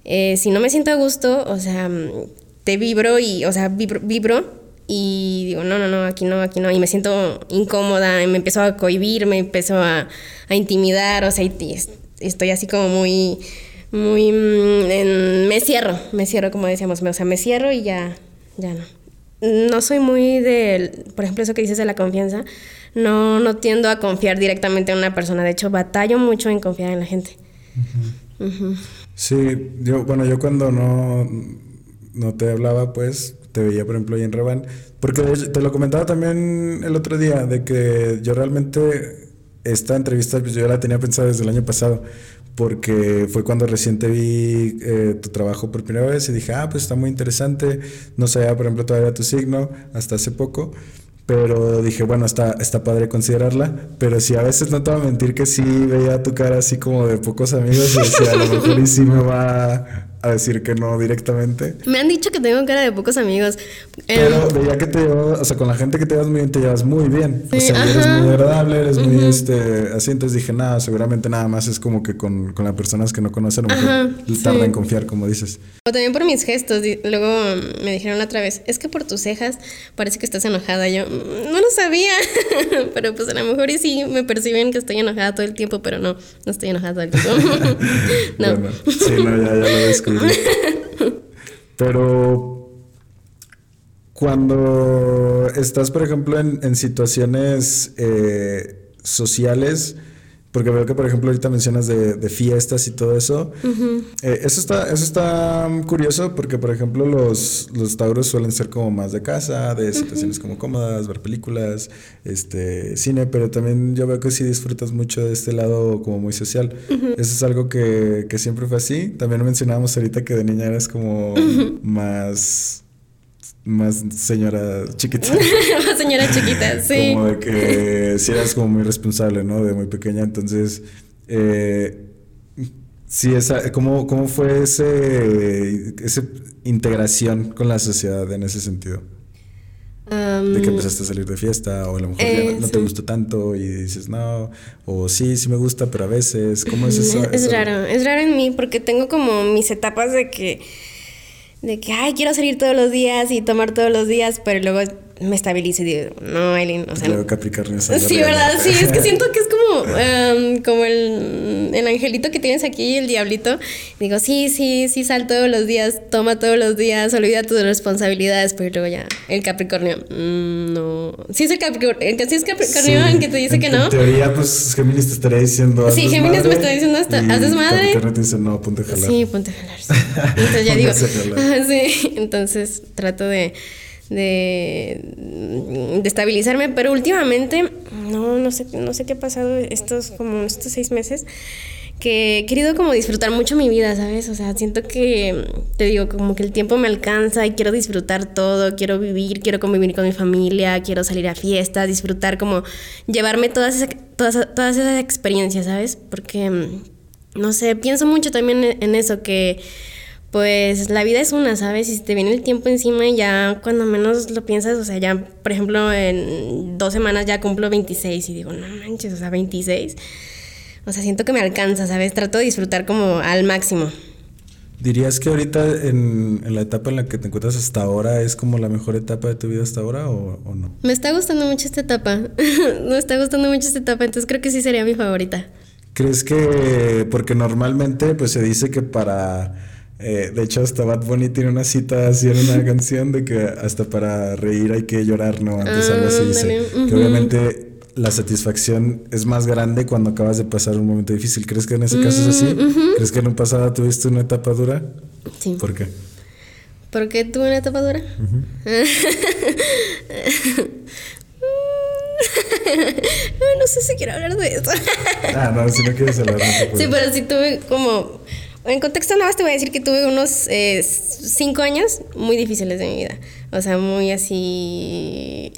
eh, si no me siento a gusto, o sea, te vibro y, o sea, vibro, vibro y digo, no, no, no, aquí no, aquí no, y me siento incómoda, y me empezó a cohibir, me empezó a, a intimidar, o sea, y, estoy así como muy, muy, mm, me cierro, me cierro, como decíamos, o sea, me cierro y ya, ya no. No soy muy de, por ejemplo, eso que dices de la confianza, no, no tiendo a confiar directamente en una persona. De hecho, batallo mucho en confiar en la gente. Sí, yo, bueno, yo cuando no, no te hablaba, pues te veía, por ejemplo, ahí en Reban. Porque te lo comentaba también el otro día, de que yo realmente esta entrevista pues, yo la tenía pensada desde el año pasado, porque fue cuando recién te vi eh, tu trabajo por primera vez y dije, ah, pues está muy interesante. No sabía, por ejemplo, todavía tu signo hasta hace poco. Pero dije, bueno, está, está padre considerarla. Pero sí, a veces no te voy a mentir que sí veía tu cara así como de pocos amigos y decía, a lo mejor y sí me va a decir que no directamente. Me han dicho que tengo cara de pocos amigos. Pero em, veía que te llevas, o sea, con la gente que te llevas muy bien, te llevas muy bien. o sea, eres muy agradable, eres muy, este, así. Entonces dije, nada, seguramente nada más es como que con, con las personas que no conocen, a lo mejor tarda en confiar, como dices. O también por mis gestos. Luego me dijeron otra vez, es que por tus cejas parece que estás enojada. Yo mm, no lo sabía, [LAUGHS] pero pues a lo mejor y sí me perciben que estoy enojada todo el tiempo, pero no, no estoy enojada todo el tiempo. [LAUGHS] no. [LAUGHS] sí, no, ya, ya lo [LAUGHS] Pero cuando estás, por ejemplo, en, situaciones eh, sociales, porque veo que, por ejemplo, ahorita mencionas de, fiestas y todo eso. Eh, eso, está, eso está curioso porque, por ejemplo, los, los tauros suelen ser como más de casa, de situaciones como cómodas, ver películas, este, cine, pero también yo veo que sí disfrutas mucho de este lado como muy social. Eso es algo que, que siempre fue así. También mencionábamos ahorita que de niña eras como más más señora chiquita. [LAUGHS] más señora chiquita, sí. Como de que si eras como muy responsable, ¿no? De muy pequeña. Entonces, eh, sí, esa, ¿cómo, ¿cómo fue ese, esa integración con la sociedad en ese sentido? de que empezaste a salir de fiesta o a lo mejor ya no, te gustó tanto y dices no, o sí, sí me gusta, pero a veces, ¿cómo es eso? Es raro, es raro en mí porque tengo como mis etapas de que de que, ay, quiero salir todos los días y tomar todos los días, pero luego me estabilizo y digo, no, Eileen, o sea... Capricornio. [LAUGHS] Sí, ¿verdad? Sí, es que siento que es como, em, como el, el, angelito que tienes aquí, el diablito. Digo, sí, sí, sí, sal todos los días, toma todos los días, olvida tus responsabilidades, pero luego ya, el Capricornio, mm, no... Sí es el Capricornio, sí es Capricornio el que te dice que no. En teoría, pues Géminis te estaría diciendo... Sí, Géminis me está diciendo hasta, haces madre. Capricornio te dice, no, ponte a jalar. Sí, ponte a jalar. Entonces ya [LAUGHS] digo, [LAUGHS] sí, entonces trato de de, estabilizarme, pero últimamente, no, no sé, no sé qué ha pasado estos, como estos seis meses, que he querido como disfrutar mucho mi vida, ¿sabes? O sea, siento que, te digo, como que el tiempo me alcanza y quiero disfrutar todo, quiero vivir, quiero convivir con mi familia, quiero salir a fiestas, disfrutar como llevarme todas esas, todas, todas esas experiencias, ¿sabes? Porque, no sé, pienso mucho también en eso, que pues la vida es una, ¿sabes? Y si te viene el tiempo encima y ya cuando menos lo piensas, o sea, ya, por ejemplo, en dos semanas ya cumplo 26 y digo, no manches, o sea, 26. O sea, siento que me alcanza, ¿sabes? Trato de disfrutar como al máximo. ¿Dirías que ahorita en, la etapa en la que te encuentras hasta ahora es como la mejor etapa de tu vida hasta ahora o, o no? Me está gustando mucho esta etapa. [LAUGHS] Me está gustando mucho esta etapa, entonces creo que sí sería mi favorita. ¿Crees que, porque normalmente pues se dice que para, eh, de hecho hasta Bad Bunny tiene una cita así en una [LAUGHS] canción de que hasta para reír hay que llorar, ¿no? Antes algo así dice. Que obviamente la satisfacción es más grande cuando acabas de pasar un momento difícil. ¿Crees que en ese caso es así? Mm, ¿Crees que en un pasado tuviste una etapa dura? Sí. ¿Por qué? ¿Por qué tuve una etapa dura? [LAUGHS] no sé si quiero hablar de eso. ah, no, si no quieres hablar. sí, pero sí tuve como... En contexto nada más te voy a decir que tuve unos eh, cinco años muy difíciles de mi vida. O sea, muy así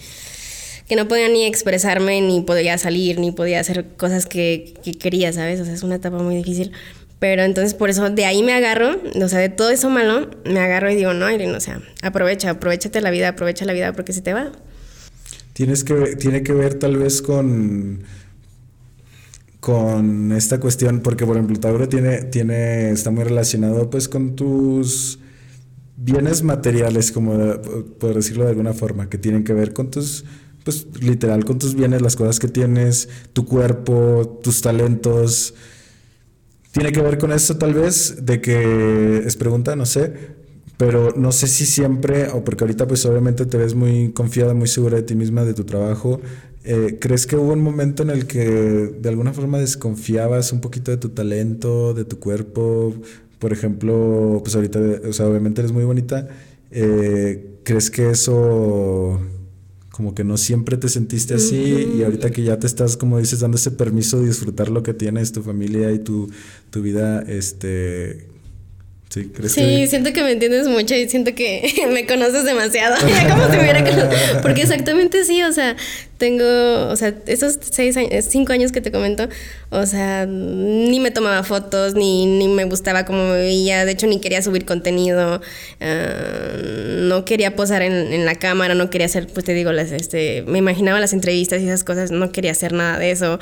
que no podía ni expresarme, ni podía salir, ni podía hacer cosas que, que, quería, ¿sabes? O sea, es una etapa muy difícil. Pero entonces por eso de ahí me agarro, o sea, de todo eso malo, me agarro y digo, no, Irene, o sea, aprovecha, aprovechate la vida, aprovecha la vida porque se te va. Tienes que, tiene que ver tal vez con, con esta cuestión, porque por ejemplo Tauro tiene, tiene, está muy relacionado pues con tus bienes materiales, como por decirlo de alguna forma, que tienen que ver con tus, pues literal, con tus bienes, las cosas que tienes, tu cuerpo, tus talentos. Tiene que ver con eso tal vez, de que es pregunta, no sé, pero no sé si siempre, o porque ahorita pues obviamente te ves muy confiada, muy segura de ti misma, de tu trabajo, eh, ¿crees que hubo un momento en el que de alguna forma desconfiabas un poquito de tu talento, de tu cuerpo? Por ejemplo, pues ahorita, o sea, obviamente eres muy bonita, eh, ¿crees que eso como que no siempre te sentiste así y ahorita que ya te estás, como dices, dando ese permiso de disfrutar lo que tienes, tu familia y tu, tu vida, este, Sí, sí siento que me entiendes mucho y siento que [LAUGHS] me conoces demasiado. [LAUGHS] Como si me Porque exactamente sí, o sea, tengo, o sea, esos seis años, cinco años que te comento, o sea, ni me tomaba fotos, ni, ni me gustaba cómo me veía, de hecho ni quería subir contenido, ah, no quería posar en, en, la cámara, no quería hacer, pues te digo, las, este, me imaginaba las entrevistas y esas cosas, no quería hacer nada de eso.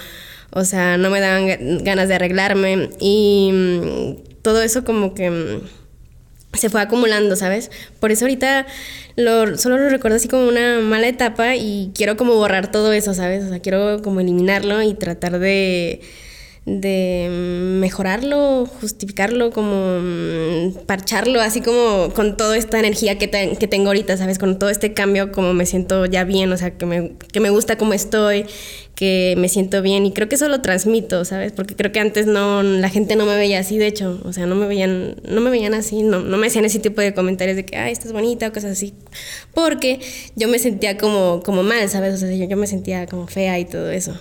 O sea, no me daban ganas de arreglarme y todo eso como que mm, se fue acumulando, ¿sabes? Por eso ahorita lo, solo lo recuerdo así como una mala etapa y quiero como borrar todo eso, ¿sabes? O sea, quiero como eliminarlo y tratar de de mejorarlo, justificarlo, como mm, parcharlo, así como con toda esta energía que, que, tengo ahorita, ¿sabes? Con todo este cambio, como me siento ya bien, o sea, que me, que me gusta como estoy, que me siento bien y creo que eso lo transmito, ¿sabes? Porque creo que antes no, la gente no me veía así, de hecho, o sea, no me veían, no me veían así, no, no me hacían ese tipo de comentarios de que, ay, estás bonita o cosas así, porque yo me sentía como, como mal, ¿sabes? O sea, yo, yo me sentía como fea y todo eso.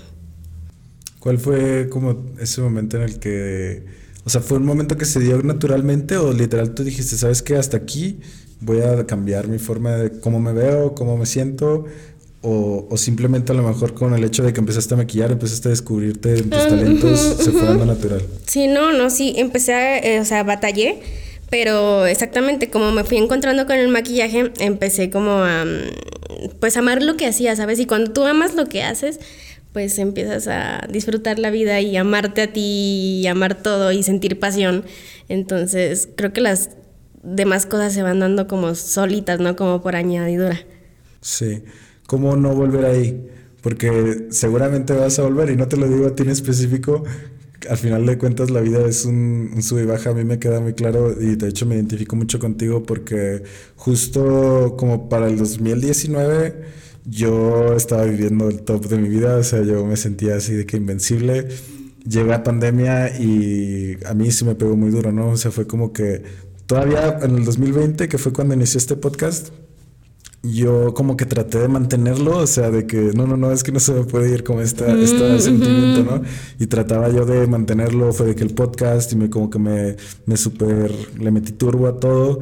¿Cuál fue como ese momento en el que, o sea, fue un momento que se dio naturalmente o literal tú dijiste, sabes que hasta aquí voy a cambiar mi forma de cómo me veo, cómo me siento? O, o, simplemente a lo mejor con el hecho de que empezaste a maquillar, empezaste a descubrirte tus talentos, se fue dando natural. Sí, no, no, sí, empecé a, eh, o sea, batallé, pero exactamente como me fui encontrando con el maquillaje, empecé como a, mm, pues, amar lo que hacía, ¿sabes? Y cuando tú amas lo que haces, pues empiezas a disfrutar la vida y amarte a ti y amar todo y sentir pasión. Entonces creo que las demás cosas se van dando como solitas, ¿no? Como por añadidura. Sí. ¿Cómo no volver ahí? Porque seguramente vas a volver y no te lo digo a ti en específico. Al final de cuentas la vida es un, un sub y baja, a mí me queda muy claro y de hecho me identifico mucho contigo porque justo como para el 2019 yo estaba viviendo el top de mi vida, o sea, yo me sentía así de que invencible. Llegó la pandemia y a mí sí me pegó muy duro, ¿no? O sea, fue como que todavía en el 2020, que fue cuando inicié este podcast, yo como que traté de mantenerlo, o sea, de que no, no, no, es que no se me puede ir como esta, este sentimiento, ¿no? Y trataba yo de mantenerlo, fue de que el podcast y me como que me, me super, le metí turbo a todo.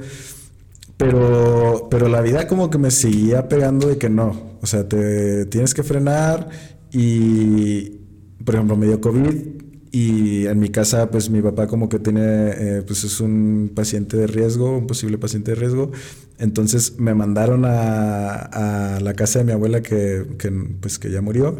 Pero, pero la vida como que me seguía pegando de que no. O sea, te tienes que frenar y, por ejemplo, me dio COVID y en mi casa, pues mi papá como que tiene, eh, pues es un paciente de riesgo, un posible paciente de riesgo. Entonces me mandaron a, a la casa de mi abuela que, que, pues, que ya murió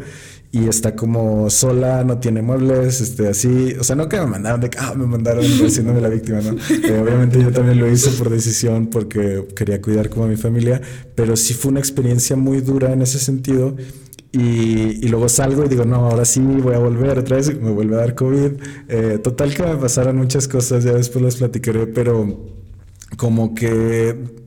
y está como sola, no tiene muebles, este, así, o sea, no que me mandaron de que, ah, me mandaron [LAUGHS] haciéndome la víctima, ¿no? Eh, obviamente yo también lo hice por decisión porque quería cuidar como a mi familia, pero sí fue una experiencia muy dura en ese sentido. Y, y, luego salgo y digo, no, ahora sí voy a volver otra vez, me vuelve a dar COVID. Eh, total que me pasaron muchas cosas, ya después las platicaré, pero como que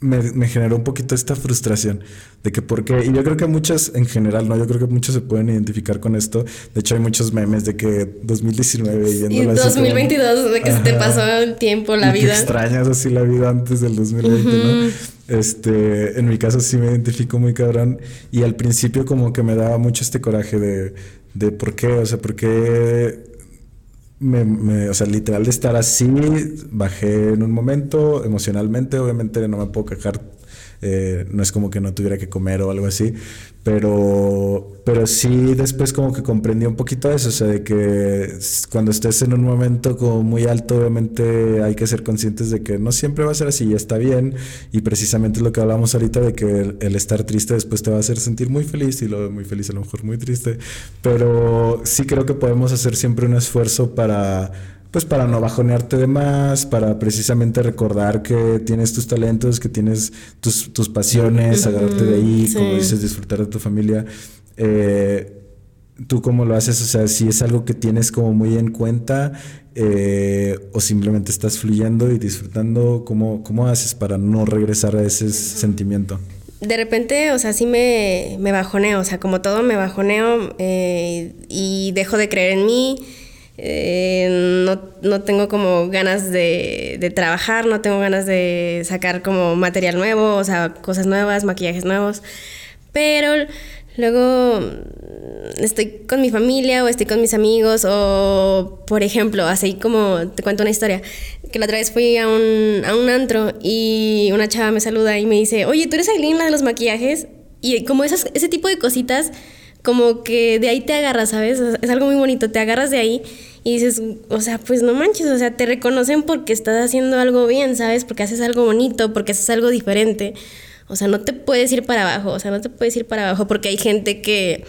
me, generó un poquito esta frustración de que por qué, y yo creo que muchas en general, ¿no? Yo creo que muchos se pueden identificar con esto. De hecho, hay muchos memes de que 2019 y, y 2022, de que se te pasó el tiempo, la vida. Que extrañas así la vida antes del 2020, ¿no? Este, en mi caso sí me identifico muy cabrón y al principio como que me daba mucho este coraje de, de por qué, o sea, por qué me, o sea, literal de estar así, bajé en un momento emocionalmente, obviamente no me puedo quejar eh, no es como que no tuviera que comer o algo así, pero, pero sí después como que comprendí un poquito eso, o sea, de que cuando estés en un momento como muy alto, obviamente hay que ser conscientes de que no siempre va a ser así, y está bien, y precisamente lo que hablamos ahorita de que el, estar triste después te va a hacer sentir muy feliz, y lo muy feliz a lo mejor muy triste, pero sí creo que podemos hacer siempre un esfuerzo para pues para no bajonearte de más, para precisamente recordar que tienes tus talentos, que tienes tus, tus pasiones, agarrarte de ahí, como dices, disfrutar de tu familia. Eh, ¿Tú cómo lo haces? O sea, si es algo que tienes como muy en cuenta eh, o simplemente estás fluyendo y disfrutando, ¿cómo, ¿cómo haces para no regresar a ese sentimiento? de repente, o sea, sí me, me bajoneo, o sea, como todo me bajoneo eh, y dejo de creer en mí eh, no, no, tengo como ganas de, de, trabajar, no tengo ganas de sacar como material nuevo, o sea, cosas nuevas, maquillajes nuevos. Pero luego estoy con mi familia o estoy con mis amigos o, por ejemplo, así como te cuento una historia, que la otra vez fui a un, a un antro y una chava me saluda y me dice, oye, ¿tú eres Aileen, la de los maquillajes? Y como esas, ese tipo de cositas, como que de ahí te agarras, ¿sabes? Es algo muy bonito, te agarras de ahí y dices, o sea, pues no manches, o sea, te reconocen porque estás haciendo algo bien, ¿sabes? Porque haces algo bonito, porque haces algo diferente. O sea, no te puedes ir para abajo, o sea, no te puedes ir para abajo porque hay gente que,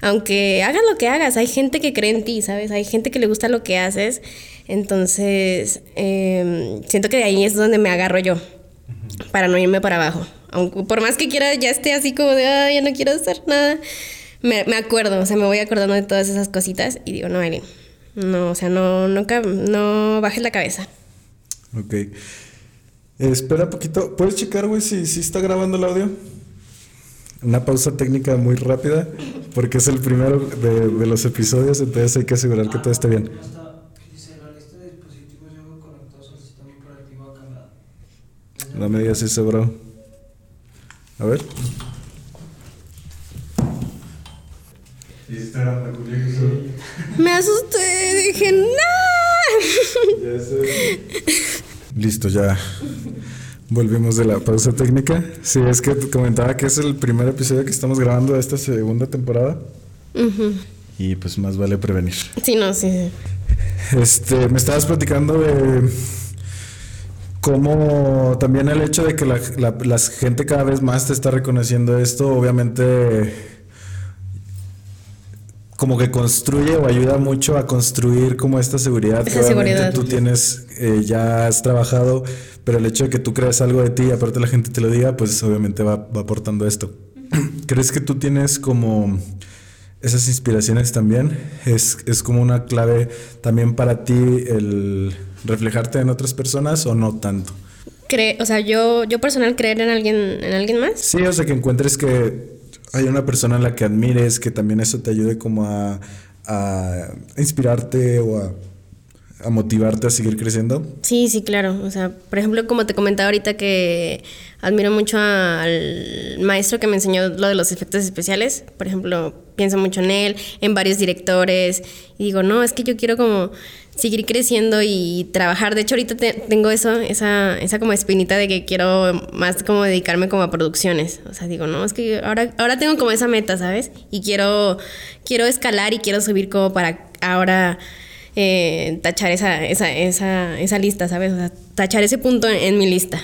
aunque hagas lo que hagas, hay gente que cree en ti, ¿sabes? Hay gente que le gusta lo que haces. Entonces, em, siento que de ahí es donde me agarro yo, para no irme para abajo. Aunque por más que quiera, ya esté así como de, ah, ya no quiero hacer nada, me, me acuerdo, o sea, me voy acordando de todas esas cositas y digo, no, Erin, no, o sea, no, nunca, no bajes la cabeza. Ok. espera un poquito. ¿Puedes checar, güey, si, si está grabando el audio? Una pausa técnica muy rápida, porque es el primero de, de los episodios, entonces hay que asegurar que todo esté bien. No me digas eso, bro. A ver. Me asusté, dije, ¡no! Listo, ya. Volvimos de la pausa técnica. Sí, es que comentaba que es el primer episodio que estamos grabando de esta segunda temporada. Y pues más vale prevenir. Sí, no, sí. Este, me estabas platicando de cómo también el hecho de que la, la gente cada vez más te está reconociendo esto, obviamente como que construye o ayuda mucho a construir como esta seguridad. Esa seguridad. Tú tienes, eh, ya has trabajado, pero el hecho de que tú creas algo de ti y aparte la gente te lo diga, pues obviamente va, va aportando esto. [CLEARS THROAT] ¿Crees que tú tienes como esas inspiraciones también? ¿Es, ¿Es como una clave también para ti el reflejarte en otras personas o no tanto? Cree, o sea, yo, yo personal creer en alguien, en alguien más. Sí, o sea, que encuentres que hay una persona a la que admires, que también eso te ayude como a, inspirarte o a, motivarte a seguir creciendo? Sí, sí, claro. O sea, por ejemplo, como te comentaba ahorita que admiro mucho al maestro que me enseñó lo de los efectos especiales. Por ejemplo, pienso mucho en él, en varios directores. Y digo, no, es que yo quiero como seguir creciendo y trabajar. De hecho, ahorita tengo eso, esa, esa como espinita de que quiero más como dedicarme como a producciones. O sea, digo, no, es que ahora, ahora tengo como esa meta, ¿sabes? Y quiero, quiero escalar y quiero subir como para ahora eh, tachar esa, esa, esa, esa lista, ¿sabes? O sea, tachar ese punto en, mi lista.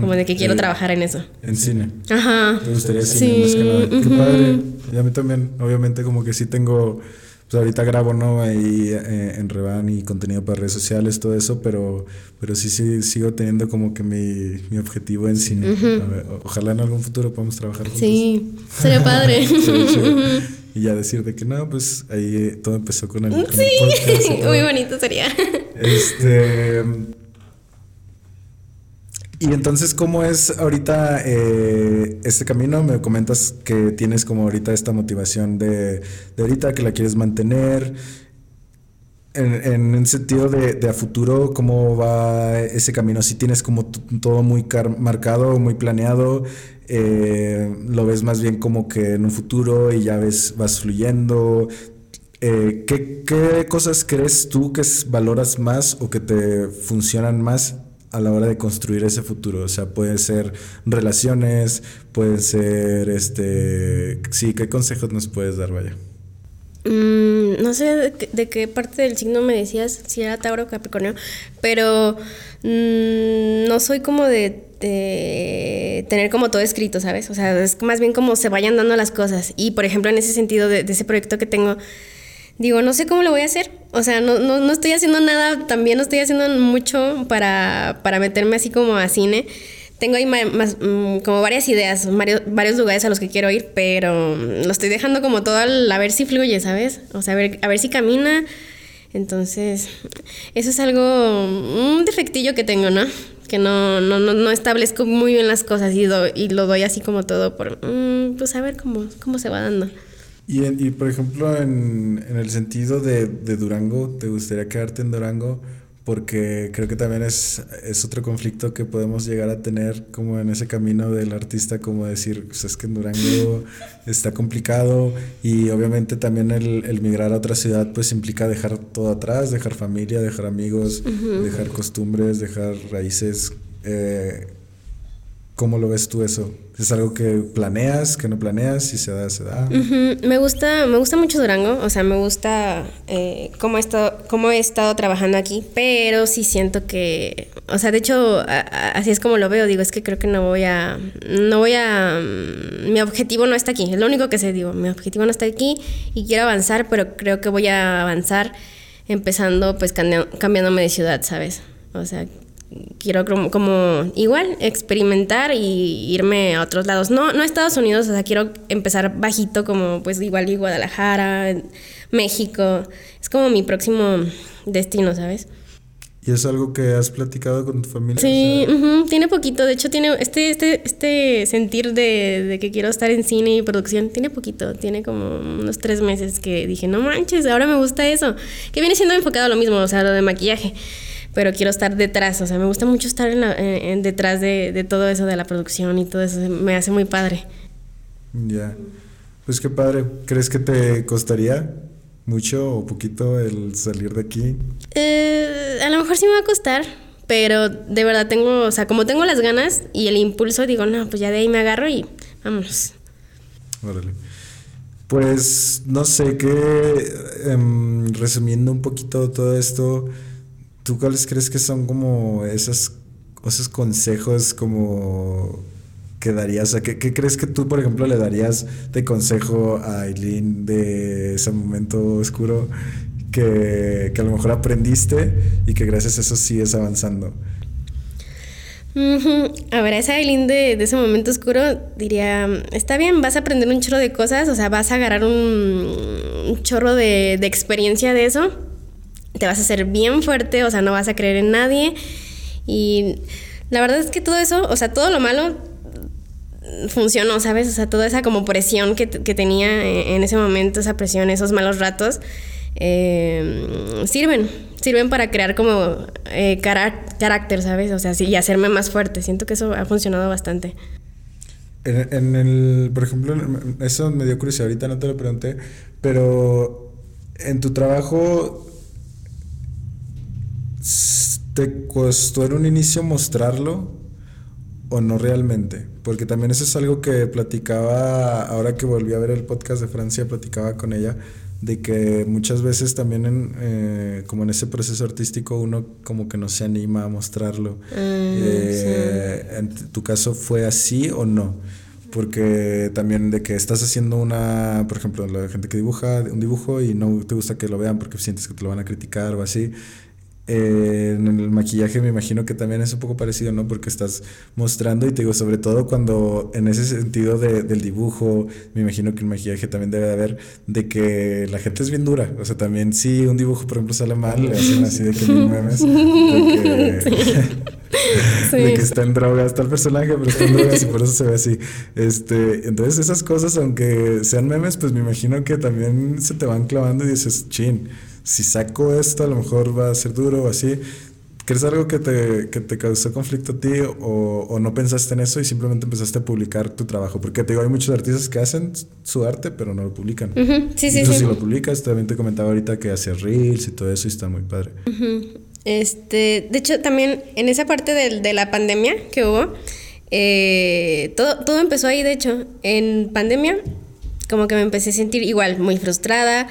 como de que quiero Eh, trabajar en eso. En cine. Ajá. ¿Te gustaría cine Sí, más que nada? Qué padre. Y a mí también, obviamente, como que sí tengo. Pues ahorita grabo, ¿no? Ahí eh, en Revan y contenido para redes sociales, todo eso, pero, pero sí, sí sigo teniendo como que mi, mi objetivo en cine. A ver, ojalá en algún futuro podamos trabajar juntos. Sí, sería padre. [LAUGHS] Sería chido. Y ya decir de que no, pues ahí eh, todo empezó con el, con el Sí, podcast [LAUGHS] muy bonito sería. Este. Y entonces, ¿cómo es ahorita eh, este camino? Me comentas que tienes como ahorita esta motivación de, ahorita que la quieres mantener. En, en el sentido de, a futuro, ¿cómo va ese camino? Si tienes como todo muy marcado, muy planeado, eh, lo ves más bien como que en un futuro y ya ves, vas fluyendo. Eh, ¿qué, qué cosas crees tú que valoras más o que te funcionan más a la hora de construir ese futuro? O sea, puede ser relaciones, puede ser, este, sí, ¿qué consejos nos puedes dar, vaya? Mm, no sé de, qué- de qué parte del signo me decías, si era Tauro o Capricornio, pero mm, no soy como de, tener como todo escrito, ¿sabes? O sea, es más bien como se vayan dando las cosas. Y por ejemplo, en ese sentido de ese proyecto que tengo, digo, no sé cómo lo voy a hacer. O sea, no, no, no estoy haciendo nada, también no estoy haciendo mucho para, para meterme así como a cine. Tengo ahí más, mm, como varias ideas, varios, varios lugares a los que quiero ir, pero mm, lo estoy dejando como todo al- a ver si fluye, ¿sabes? O sea, a ver, a ver si camina. Entonces, eso es algo, un defectillo que tengo, ¿no? Que no, no, no, no establezco muy bien las cosas y, do- y lo doy así como todo por, mm, pues a ver cómo, cómo se va dando. Y, en- y por ejemplo, en, en el sentido de, de Durango, ¿te gustaría quedarte en Durango? Porque creo que también es, es otro conflicto que podemos llegar a tener como en ese camino del artista, como decir, pues es que en Durango [LAUGHS] está complicado y obviamente también el, el migrar a otra ciudad pues implica dejar todo atrás, dejar familia, dejar amigos, dejar costumbres, dejar raíces. Eh, ¿Cómo lo ves tú eso? ¿Es algo que planeas, que no planeas? Si se da, se da. Ujú, Me gusta, me gusta mucho Durango, o sea, me gusta eh, cómo, he estado, cómo he estado trabajando aquí, pero sí siento que, o sea, de hecho, así es como lo veo, digo, es que creo que no voy a, no voy a, mm, mi objetivo no está aquí, es lo único que sé, digo, mi objetivo no está aquí y quiero avanzar, pero creo que voy a avanzar empezando pues cambiándome de ciudad, ¿sabes? O sea, quiero como, como igual experimentar y irme a otros lados. No, no a Estados Unidos, o sea, quiero empezar bajito como pues igual y Guadalajara, México. Es como mi próximo destino, ¿sabes? ¿Y es algo que has platicado con tu familia? Sí, O sea, ujú, tiene poquito, de hecho tiene este, este, este sentir de, de que quiero estar en cine y producción, tiene poquito, tiene como unos tres meses que dije, no manches, ahora me gusta eso, que viene siendo enfocado a lo mismo, o sea, lo de maquillaje, pero quiero estar detrás, o sea, me gusta mucho estar en la- en- detrás de, de todo eso, de la producción y todo eso, me hace muy padre. Ya. Pues qué padre. ¿Crees que te costaría mucho o poquito el salir de aquí? Eh, a lo mejor sí me va a costar, pero de verdad tengo, o sea, como tengo las ganas y el impulso, digo, no, pues ya de ahí me agarro y vámonos. Órale. Pues no sé qué, em, resumiendo un poquito todo esto, ¿tú cuáles crees que son como esas, esos consejos como que darías? ¿qué, crees que tú, por ejemplo, le darías de consejo a Aileen de ese momento oscuro que, que a lo mejor aprendiste y que gracias a eso sigues avanzando? A ver, a esa Aileen de, de ese momento oscuro diría, está bien, vas a aprender un chorro de cosas, o sea, vas a agarrar un, un chorro de, de experiencia de eso, te vas a hacer bien fuerte, o sea, no vas a creer en nadie. Y la verdad es que todo eso, o sea, todo lo malo funcionó, ¿sabes? O sea, toda esa como presión que, que tenía en, ese momento, esa presión, esos malos ratos, eh, sirven, sirven para crear como eh, carácter, ¿sabes? O sea, sí, y hacerme más fuerte. Siento que eso ha funcionado bastante. En, en el, por ejemplo, eso me dio curiosidad, ahorita no te lo pregunté, pero en tu trabajo, ¿te costó en un inicio mostrarlo o no realmente? Porque también eso es algo que platicaba, ahora que volví a ver el podcast de Francia, platicaba con ella de que muchas veces también en, eh, como en ese proceso artístico uno como que no se anima a mostrarlo. Mm, eh, ¿En tu caso fue así o no? Porque también de que estás haciendo una, por ejemplo, la gente que dibuja un dibujo y no te gusta que lo vean porque sientes que te lo van a criticar o así. Eh, en el maquillaje me imagino que también es un poco parecido, ¿no? Porque estás mostrando y te digo, sobre todo cuando en ese sentido de, del dibujo, me imagino que el maquillaje también debe de haber de que la gente es bien dura. O sea, también si un dibujo, por ejemplo, sale mal, le hacen así de que mil memes. De que, [LAUGHS] [LAUGHS] de que está en drogas, está el personaje, pero está en drogas y por eso se ve así. Este, entonces esas cosas, aunque sean memes, pues me imagino que también se te van clavando y dices, chin si saco esto, a lo mejor va a ser duro o así. ¿Crees algo que te, que te causó conflicto a ti o, o, no pensaste en eso y simplemente empezaste a publicar tu trabajo? Porque te digo, hay muchos artistas que hacen su arte, pero no lo publican. Sí, sí, sí. si lo publicas, también te comentaba ahorita que hace reels y todo eso y está muy padre. Este, de hecho, también en esa parte de, de la pandemia que hubo, eh, todo, todo empezó ahí, de hecho, en pandemia, como que me empecé a sentir igual, muy frustrada.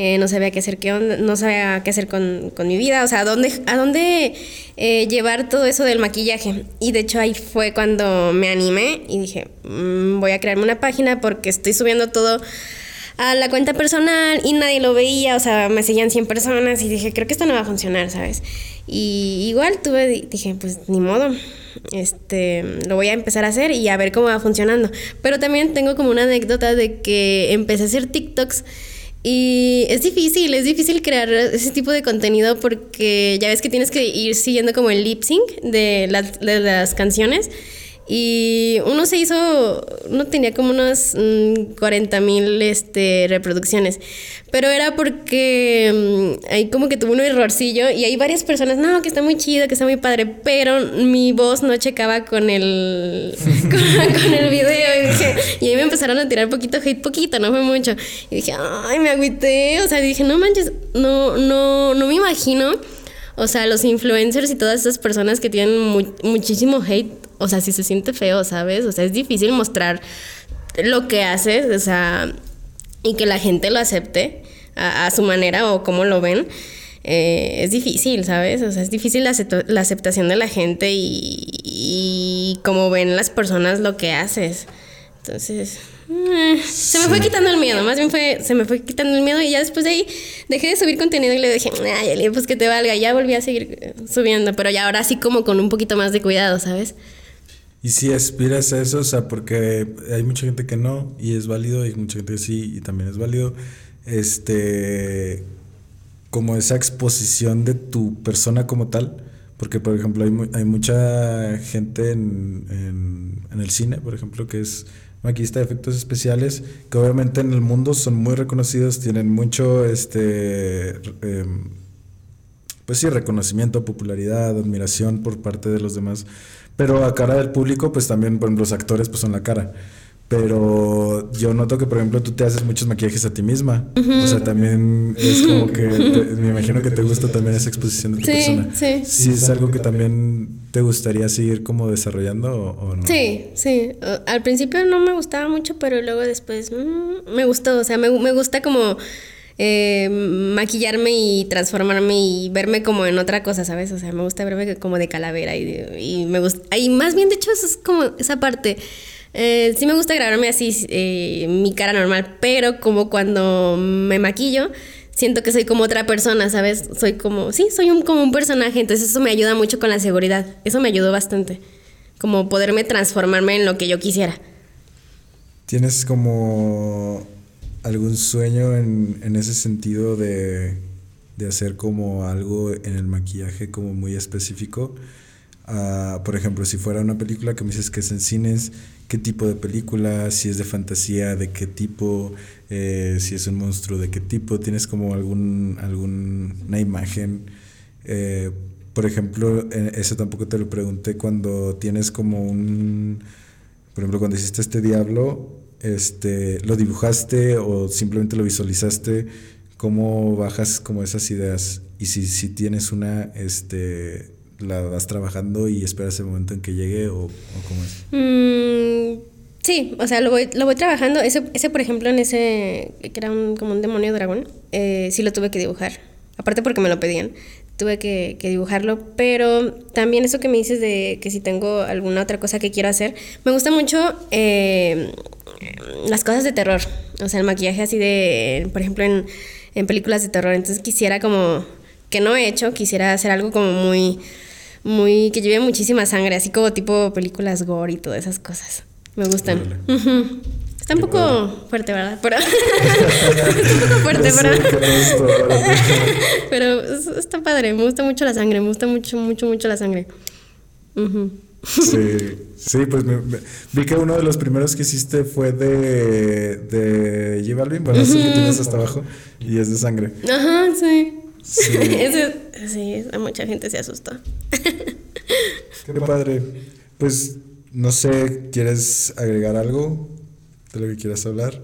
Eh, no sabía qué hacer, qué no sabía qué hacer con, mi vida, o sea, a dónde, a dónde eh, llevar todo eso del maquillaje. Y de hecho ahí fue cuando me animé y dije, mm, voy a crearme una página porque estoy subiendo todo a la cuenta personal y nadie lo veía, o sea, me seguían 100 personas y dije, creo que esto no va a funcionar, ¿sabes? Y igual tuve, dije, pues ni modo, este, lo voy a empezar a hacer y a ver cómo va funcionando. Pero también tengo como una anécdota de que empecé a hacer TikToks y es difícil, es difícil crear ese tipo de contenido porque ya ves que tienes que ir siguiendo como el lip sync de las, de las canciones. Y uno se hizo, uno tenía como unas 40 mm, mil este, reproducciones. Pero era porque mm, ahí como que tuvo un errorcillo y hay varias personas, no, que está muy chido, que está muy padre, pero mi voz no checaba con el, [LAUGHS] con, el video. Y, dije, y ahí me empezaron a tirar poquito hate, poquito, no fue mucho. Y dije, ay, me agüité. O sea, dije, no manches, no, no, no me imagino. O sea, los influencers y todas esas personas que tienen muchísimo hate o sea, si se siente feo, ¿sabes? O sea, es difícil mostrar lo que haces, o sea, y que la gente lo acepte a, su manera o cómo lo ven. Eh, es difícil, ¿sabes? O sea, es difícil la, aceptación de la gente y, y cómo ven las personas lo que haces. Entonces, eh, se me fue quitando el miedo, más bien fue, se me fue quitando el miedo y ya después de ahí dejé de subir contenido y le dije, ay, pues que te valga, ya volví a seguir subiendo, pero ya ahora sí como con un poquito más de cuidado, ¿sabes? Y si aspiras a eso, o sea, porque hay mucha gente que no, y es válido, y mucha gente que sí, y también es válido, este, como esa exposición de tu persona como tal, porque por ejemplo hay, hay mucha gente en, en, el cine, por ejemplo, que es maquillista de efectos especiales, que obviamente en el mundo son muy reconocidos, tienen mucho, este, em, pues sí, reconocimiento, popularidad, admiración por parte de los demás pero a cara del público, pues también, por los actores, pues son la cara. Pero yo noto que, por ejemplo, tú te haces muchos maquillajes a ti misma. O sea, también es como que [LAUGHS] me imagino que te gusta también esa exposición de tu persona. Sí, sí. es algo que también te gustaría seguir como desarrollando o, no? Sí, sí. Al principio no me gustaba mucho, pero luego después mm, me gustó. O sea, me, me gusta como eh, maquillarme y transformarme y verme como en otra cosa, ¿sabes? O sea, me gusta verme como de calavera y, me gusta... Y más bien, de hecho, eso es como esa parte. Eh, sí me gusta grabarme así, eh, mi cara normal, pero como cuando me maquillo, siento que soy como otra persona, ¿sabes? Soy como, sí, soy un, como un personaje, entonces eso me ayuda mucho con la seguridad, eso me ayudó bastante, como poderme transformarme en lo que yo quisiera. Tienes como algún sueño en, en ese sentido de, de, hacer como algo en el maquillaje como muy específico? Uh, por ejemplo, si fuera una película que me dices que es en cines, ¿qué tipo de película? Si es de fantasía, ¿de qué tipo? Eh, si es un monstruo, ¿de qué tipo? ¿Tienes como algún, alguna imagen? Eh, por ejemplo, eh, eso tampoco te lo pregunté cuando tienes como un... Por ejemplo, cuando hiciste este diablo, este, lo dibujaste o simplemente lo visualizaste, cómo bajas como esas ideas y si, si tienes una, este, la vas trabajando y esperas el momento en que llegue o, cómo es. Mm, Sí, o sea, lo voy, lo voy trabajando. Ese, ese, por ejemplo, en ese, que era un, como un demonio dragón, eh, sí lo tuve que dibujar. Aparte porque me lo pedían, tuve que, que, dibujarlo. Pero también eso que me dices de que si tengo alguna otra cosa que quiero hacer, me gusta mucho eh, las cosas de terror. O sea, el maquillaje así de, por ejemplo, en, en películas de terror. Entonces quisiera como, que no he hecho, quisiera hacer algo como muy, muy, que lleve muchísima sangre, así como tipo películas gore y todas esas cosas. Me gustan. [LAUGHS] Está un poco fuerte, [LAUGHS] ¿verdad? [LAUGHS] Pero está un poco fuerte, ¿verdad? Pero está padre, me gusta mucho la sangre, me gusta mucho, mucho, mucho la sangre. Sí, sí, pues me, vi que uno de los primeros que hiciste fue de, de J Balvin, bueno, uh que tienes hasta abajo, y es de sangre. Ajá, sí. Sí, Eso, sí mucha gente se asustó. Qué padre. Pues no sé, ¿quieres agregar algo de lo que quieras hablar?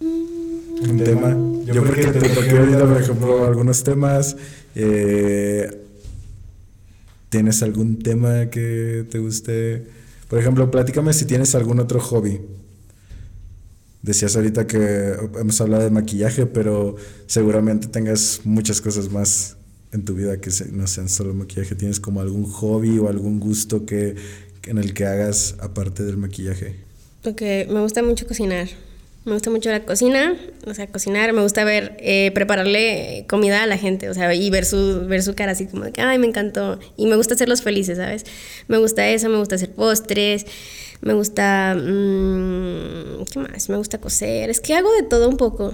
Un tema. Yo, Yo porque te toqué ahorita, por ejemplo, algunos temas. Eh, ¿Tienes algún tema que te guste? Por ejemplo, platícame si tienes algún otro hobby. Decías ahorita que hemos hablado de maquillaje, pero seguramente tengas muchas cosas más en tu vida que no sean solo maquillaje. ¿Tienes como algún hobby o algún gusto que, en el que hagas aparte del maquillaje? Porque me gusta mucho cocinar. Me gusta mucho la cocina, o sea, cocinar, me gusta ver, eh, prepararle comida a la gente, o sea, y ver su, ver su cara así como de que, ay, me encantó. Y me gusta hacerlos felices, ¿sabes? Me gusta eso, me gusta hacer postres, me gusta, mmm, ¿qué más? Me gusta coser, es que hago de todo un poco.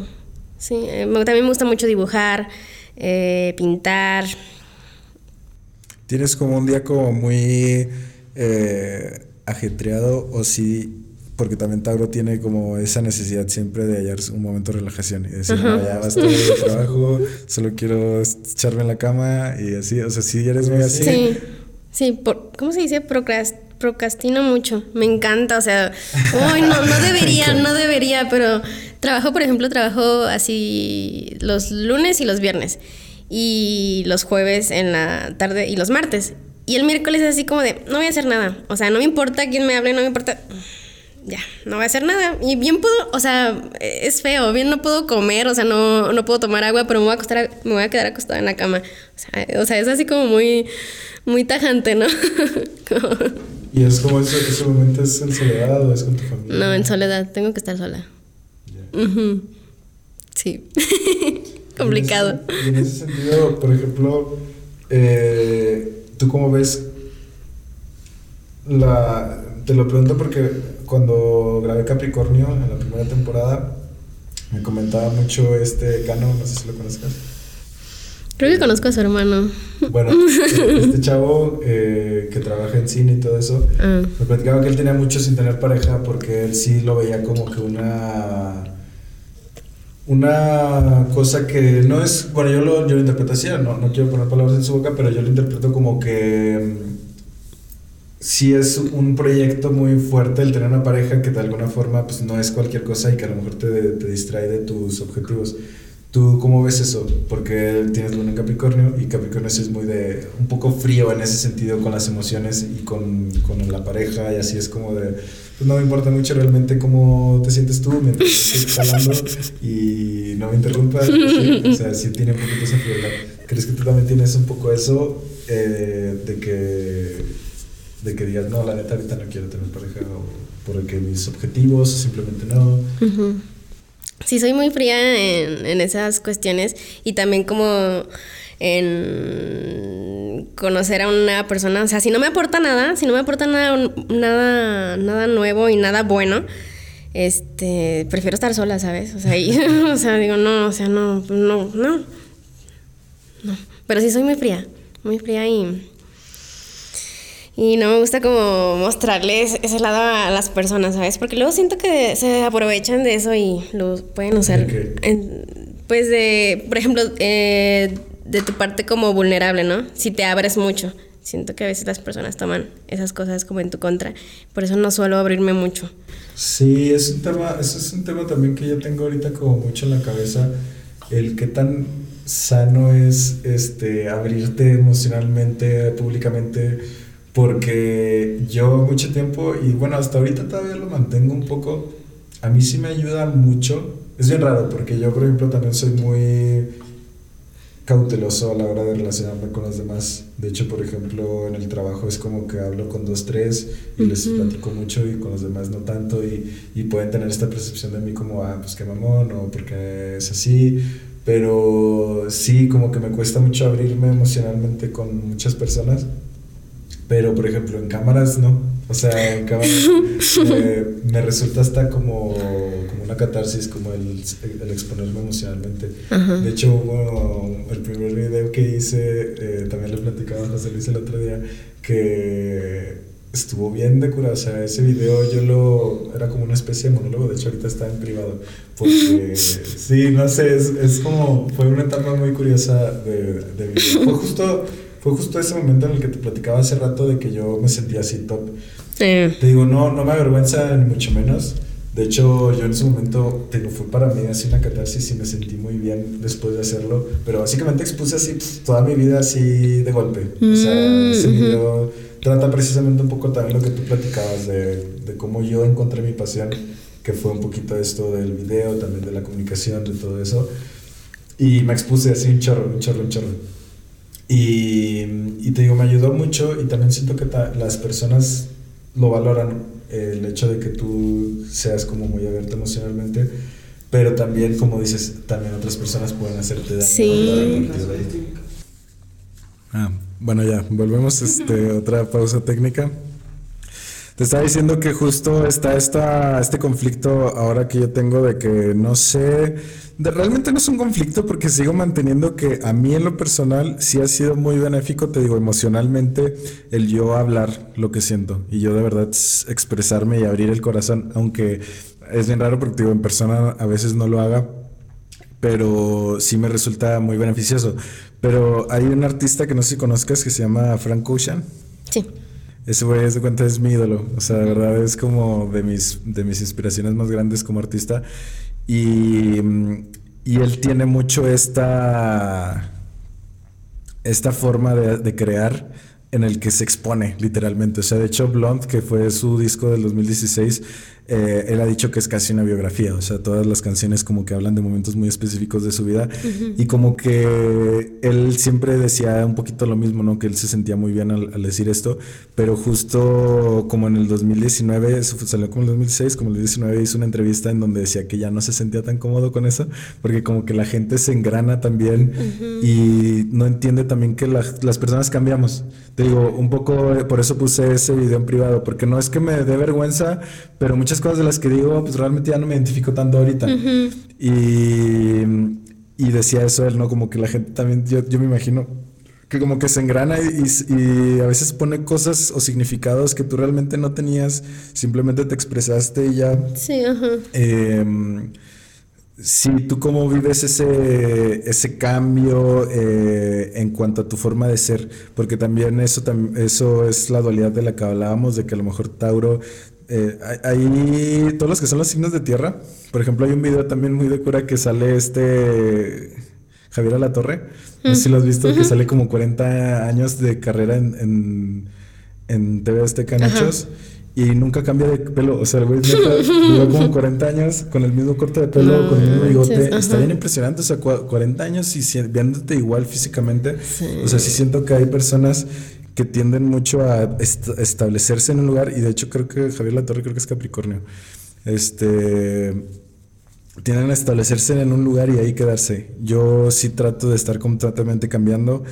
Sí, eh, también me gusta mucho dibujar, eh, pintar. ¿Tienes como un día como muy ajetreado o si porque también Tauro tiene como esa necesidad siempre de hallar un momento de relajación y decir, no, ya basta de trabajo, solo quiero echarme en la cama y así, o sea, si eres muy así. Sí, sí, por, ¿cómo se dice? Procrast, procrastino mucho, me encanta, o sea, uy, no, no [LAUGHS] debería, no debería, pero trabajo, por ejemplo, trabajo así los lunes y los viernes y los jueves en la tarde y los martes. Y el miércoles es así como de, no voy a hacer nada. O sea, no me importa quién me hable, no me importa ya, no voy a hacer nada. Y bien puedo, o sea, es feo, bien no puedo comer, o sea, no, no puedo tomar agua, pero me voy a acostar, me voy a quedar acostada en la cama. O sea, es así como muy, muy tajante, ¿no? [LAUGHS] ¿Y es como ese, ese momento es en soledad o es con tu familia? No, en soledad, tengo que estar sola. Sí. [LAUGHS] Complicado. Y en, ese, sentido, por ejemplo, eh, ¿tú cómo ves la... Te lo pregunto porque cuando grabé Capricornio en la primera temporada, me comentaba mucho este Cano, no sé si lo conozcas. Creo que conozco a su hermano. Bueno, [LAUGHS] este chavo eh, que trabaja en cine y todo eso, ah. me platicaba que él tenía mucho sin tener pareja porque él sí lo veía como que una una cosa que no es, bueno, yo lo, yo lo interpreto así, no, no quiero poner palabras en su boca, pero yo lo interpreto como que sí es un proyecto muy fuerte el tener una pareja que de alguna forma pues no es cualquier cosa y que a lo mejor te, te distrae de tus objetivos. ¿Tú cómo ves eso? Porque tienes luna en Capricornio y Capricornio es muy de un poco frío en ese sentido con las emociones y con, con la pareja y así es como de pues no me importa mucho realmente cómo te sientes tú mientras estoy hablando y no me interrumpas. [LAUGHS] O sea, sí tiene un poquito esa frialdad. ¿Crees que tú también tienes un poco eso eh, de que de que digas, no, la neta ahorita no quiero tener pareja o porque mis objetivos simplemente no. Sí, soy muy fría en, en esas cuestiones y también como en conocer a una persona, o sea, si no me aporta nada, si no me aporta nada, nada, nada nuevo y nada bueno, este, prefiero estar sola, ¿sabes? O sea, [LAUGHS] o sea, digo, no, o sea, no, no, no, no, pero sí soy muy fría, muy fría y y no me gusta como mostrarles ese lado a las personas, ¿sabes? Porque luego siento que se aprovechan de eso y lo pueden usar. pues de, por ejemplo, eh, de tu parte como vulnerable, ¿no? Si te abres mucho. Siento que a veces las personas toman esas cosas como en tu contra. Por eso no suelo abrirme mucho. Sí, es un tema, eso es un tema también que yo tengo ahorita como mucho en la cabeza. El qué tan sano es este abrirte emocionalmente, públicamente Porque yo mucho tiempo, y bueno, hasta ahorita todavía lo mantengo un poco, a mí sí me ayuda mucho. Es bien raro, porque yo, por ejemplo, también soy muy cauteloso a la hora de relacionarme con los demás. De hecho, por ejemplo, en el trabajo es como que hablo con dos, tres y les platico mucho y con los demás no tanto y, y, pueden tener esta percepción de mí como, ah, pues qué mamón o porque es así. Pero sí, como que me cuesta mucho abrirme emocionalmente con muchas personas. Pero, por ejemplo, en cámaras no. O sea, en cámaras [LAUGHS] eh, me resulta hasta como, como una catarsis, como el, el exponerme emocionalmente. De hecho, bueno, el primer video que hice, eh, también le platicaba a José Luis el otro día, que estuvo bien de cura. O sea, ese video yo lo. Era como una especie de monólogo. De hecho, ahorita está en privado. Porque. [LAUGHS] sí, no sé. Es, es como. Fue una etapa muy curiosa de, de video. Fue justo fue justo ese momento en el que te platicaba hace rato de que yo me sentía así top. Te digo, no, no me avergüenza ni mucho menos. De hecho, yo en ese momento, te digo, fue para mí así una catarsis y me sentí muy bien después de hacerlo. Pero básicamente expuse así toda mi vida así de golpe. o sea, mm, ese video trata precisamente un poco también lo que tú platicabas de, de cómo yo encontré mi pasión, que fue un poquito esto del video, también de la comunicación, de todo eso. Y me expuse así un chorro, un chorro, un chorro. Y, y, te digo, me ayudó mucho y también siento que las personas lo valoran, el hecho de que tú seas como muy abierto emocionalmente, pero también, como dices, también otras personas pueden hacerte daño. Sí. Ah, bueno, ya, volvemos a este, [LAUGHS] otra pausa técnica. Te estaba diciendo que justo está esta, este conflicto ahora que yo tengo de que no sé realmente no es un conflicto porque sigo manteniendo que a mí en lo personal sí ha sido muy benéfico, te digo, emocionalmente, el yo hablar lo que siento y yo de verdad expresarme y abrir el corazón, aunque es bien raro porque digo, en persona a veces no lo haga, pero sí me resulta muy beneficioso. Pero hay un artista que no sé si conozcas que se llama Frank Ocean. Ese güey, cuenta, es mi ídolo. O sea, de verdad es como de mis, de mis inspiraciones más grandes como artista. Y, y él tiene mucho esta, esta forma de, de crear en el que se expone, literalmente. O sea, de hecho, Blonde, que fue su disco del 2016, eh, él ha dicho que es casi una biografía. O sea, todas las canciones como que hablan de momentos muy específicos de su vida. Y como que él siempre decía un poquito lo mismo, ¿no? Que él se sentía muy bien al, decir esto. Pero justo como en el 2019, eso salió como en el 2016, como en el 2019 hizo una entrevista en donde decía que ya no se sentía tan cómodo con eso. Porque como que la gente se engrana también y no entiende también que las personas cambiamos. Te digo, un poco eh, por eso puse ese video en privado, porque no es que me dé vergüenza, pero muchas cosas de las que digo, pues realmente ya no me identifico tanto ahorita. y, y, decía eso él, ¿no? Como que la gente también, yo, yo me imagino que como que se engrana y, y, a veces pone cosas o significados que tú realmente no tenías, simplemente te expresaste y ya. Sí, ajá. Eh, Sí, ¿tú cómo vives ese, ese cambio eh, en cuanto a tu forma de ser? Porque también eso, eso es la dualidad de la que hablábamos, de que a lo mejor Tauro, eh, hay todos los que son los signos de tierra, por ejemplo, hay un video también muy de cura que sale este Javier Alatorre, no sé si lo has visto, que sale como 40 años de carrera en, en, en TV Azteca Nachos y nunca cambia de pelo. O sea, el güey lleva como 40 años con el mismo corte de pelo, con el mismo bigote. Está bien impresionante. O sea, 40 años y viéndote igual físicamente. O sea, sí siento que hay personas que tienden mucho a establecerse en un lugar. Y de hecho, creo que Javier Latorre, creo que es Capricornio. Este. Tienden a establecerse en un lugar y ahí quedarse. Yo sí trato de estar completamente cambiando.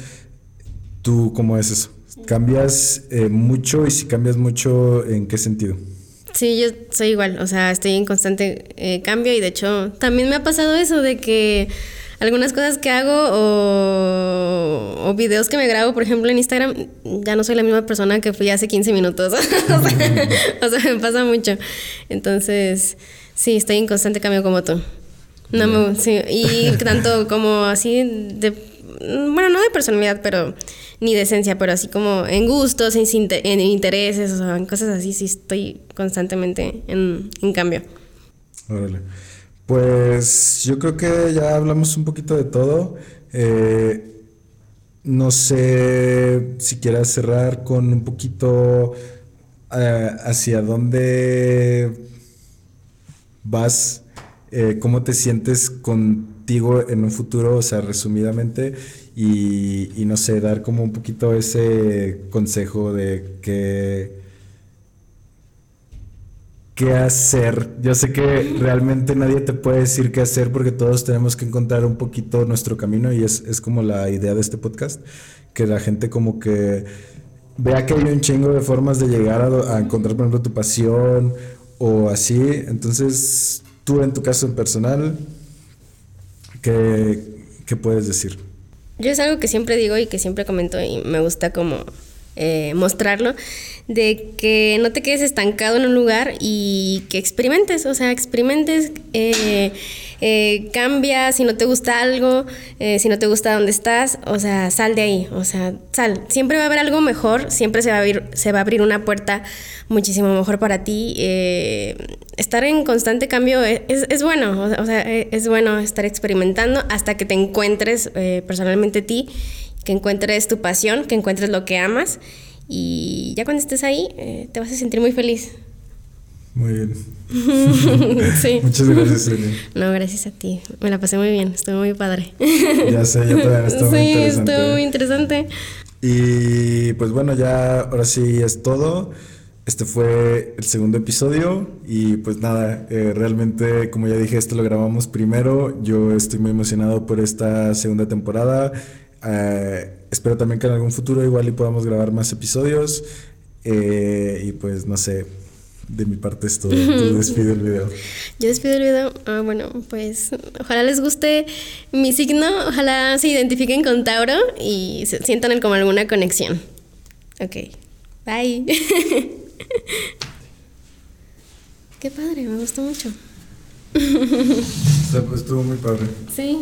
¿Tú cómo es eso? ¿Cambias eh, mucho y si cambias mucho, en qué sentido? Sí, yo soy igual, o sea, estoy en constante eh, cambio y de hecho también me ha pasado eso de que algunas cosas que hago o, o, videos que me grabo, por ejemplo, en Instagram, ya no soy la misma persona que fui hace 15 minutos. [LAUGHS] o, sea, me pasa mucho. Entonces, sí, estoy en constante cambio como tú. No me, sí, y tanto como así de, bueno, no de personalidad, pero ni de esencia, pero así como en gustos, en, intereses, o sea, en cosas así, sí estoy constantemente en, cambio. Órale. Pues yo creo que ya hablamos un poquito de todo. Eh, no sé si quieras cerrar con un poquito eh, hacia dónde vas, eh, cómo te sientes contigo en un futuro, o sea, resumidamente, y, y no sé, dar como un poquito ese consejo de que qué hacer. Yo sé que realmente nadie te puede decir qué hacer porque todos tenemos que encontrar un poquito nuestro camino y es, es como la idea de este podcast, que la gente como que vea que hay un chingo de formas de llegar a, encontrar, por ejemplo, tu pasión o así. Entonces, tú en tu caso en personal, ¿qué, ¿qué puedes decir? Yo es algo que siempre digo y que siempre comento y me gusta como eh, mostrarlo, de que no te quedes estancado en un lugar y que experimentes, o sea, experimentes, eh, eh, cambia si no te gusta algo, si no te gusta donde estás, o sea, sal de ahí, o sea, sal. Siempre va a haber algo mejor, siempre se va a abrir, se va a abrir una puerta muchísimo mejor para ti. estar en constante cambio es, es, bueno, o sea, es bueno estar experimentando hasta que te encuentres personalmente ti que encuentres tu pasión, que encuentres lo que amas y ya cuando estés ahí eh, te vas a sentir muy feliz. Muy bien. [LAUGHS] sí. Muchas gracias. No, gracias a ti. Me la pasé muy bien, estuvo muy padre. ya sé, yo también estuvo muy interesante. Sí, estuvo muy interesante. Y pues bueno, ya ahora sí es todo. Este fue el segundo episodio y pues nada, eh, realmente como ya dije, esto lo grabamos primero. Yo estoy muy emocionado por esta segunda temporada. Eh, espero también que en algún futuro igual y podamos grabar más episodios. Eh, y pues no sé, de mi parte es todo. Tú [LAUGHS] despido el video. Yo despido el video. Ah, bueno, pues ojalá les guste mi signo. Ojalá se identifiquen con Tauro y se sientan como alguna conexión. Ok. Bye. [LAUGHS] Qué padre, me gustó mucho. [LAUGHS] Pues, estuvo muy padre. Sí.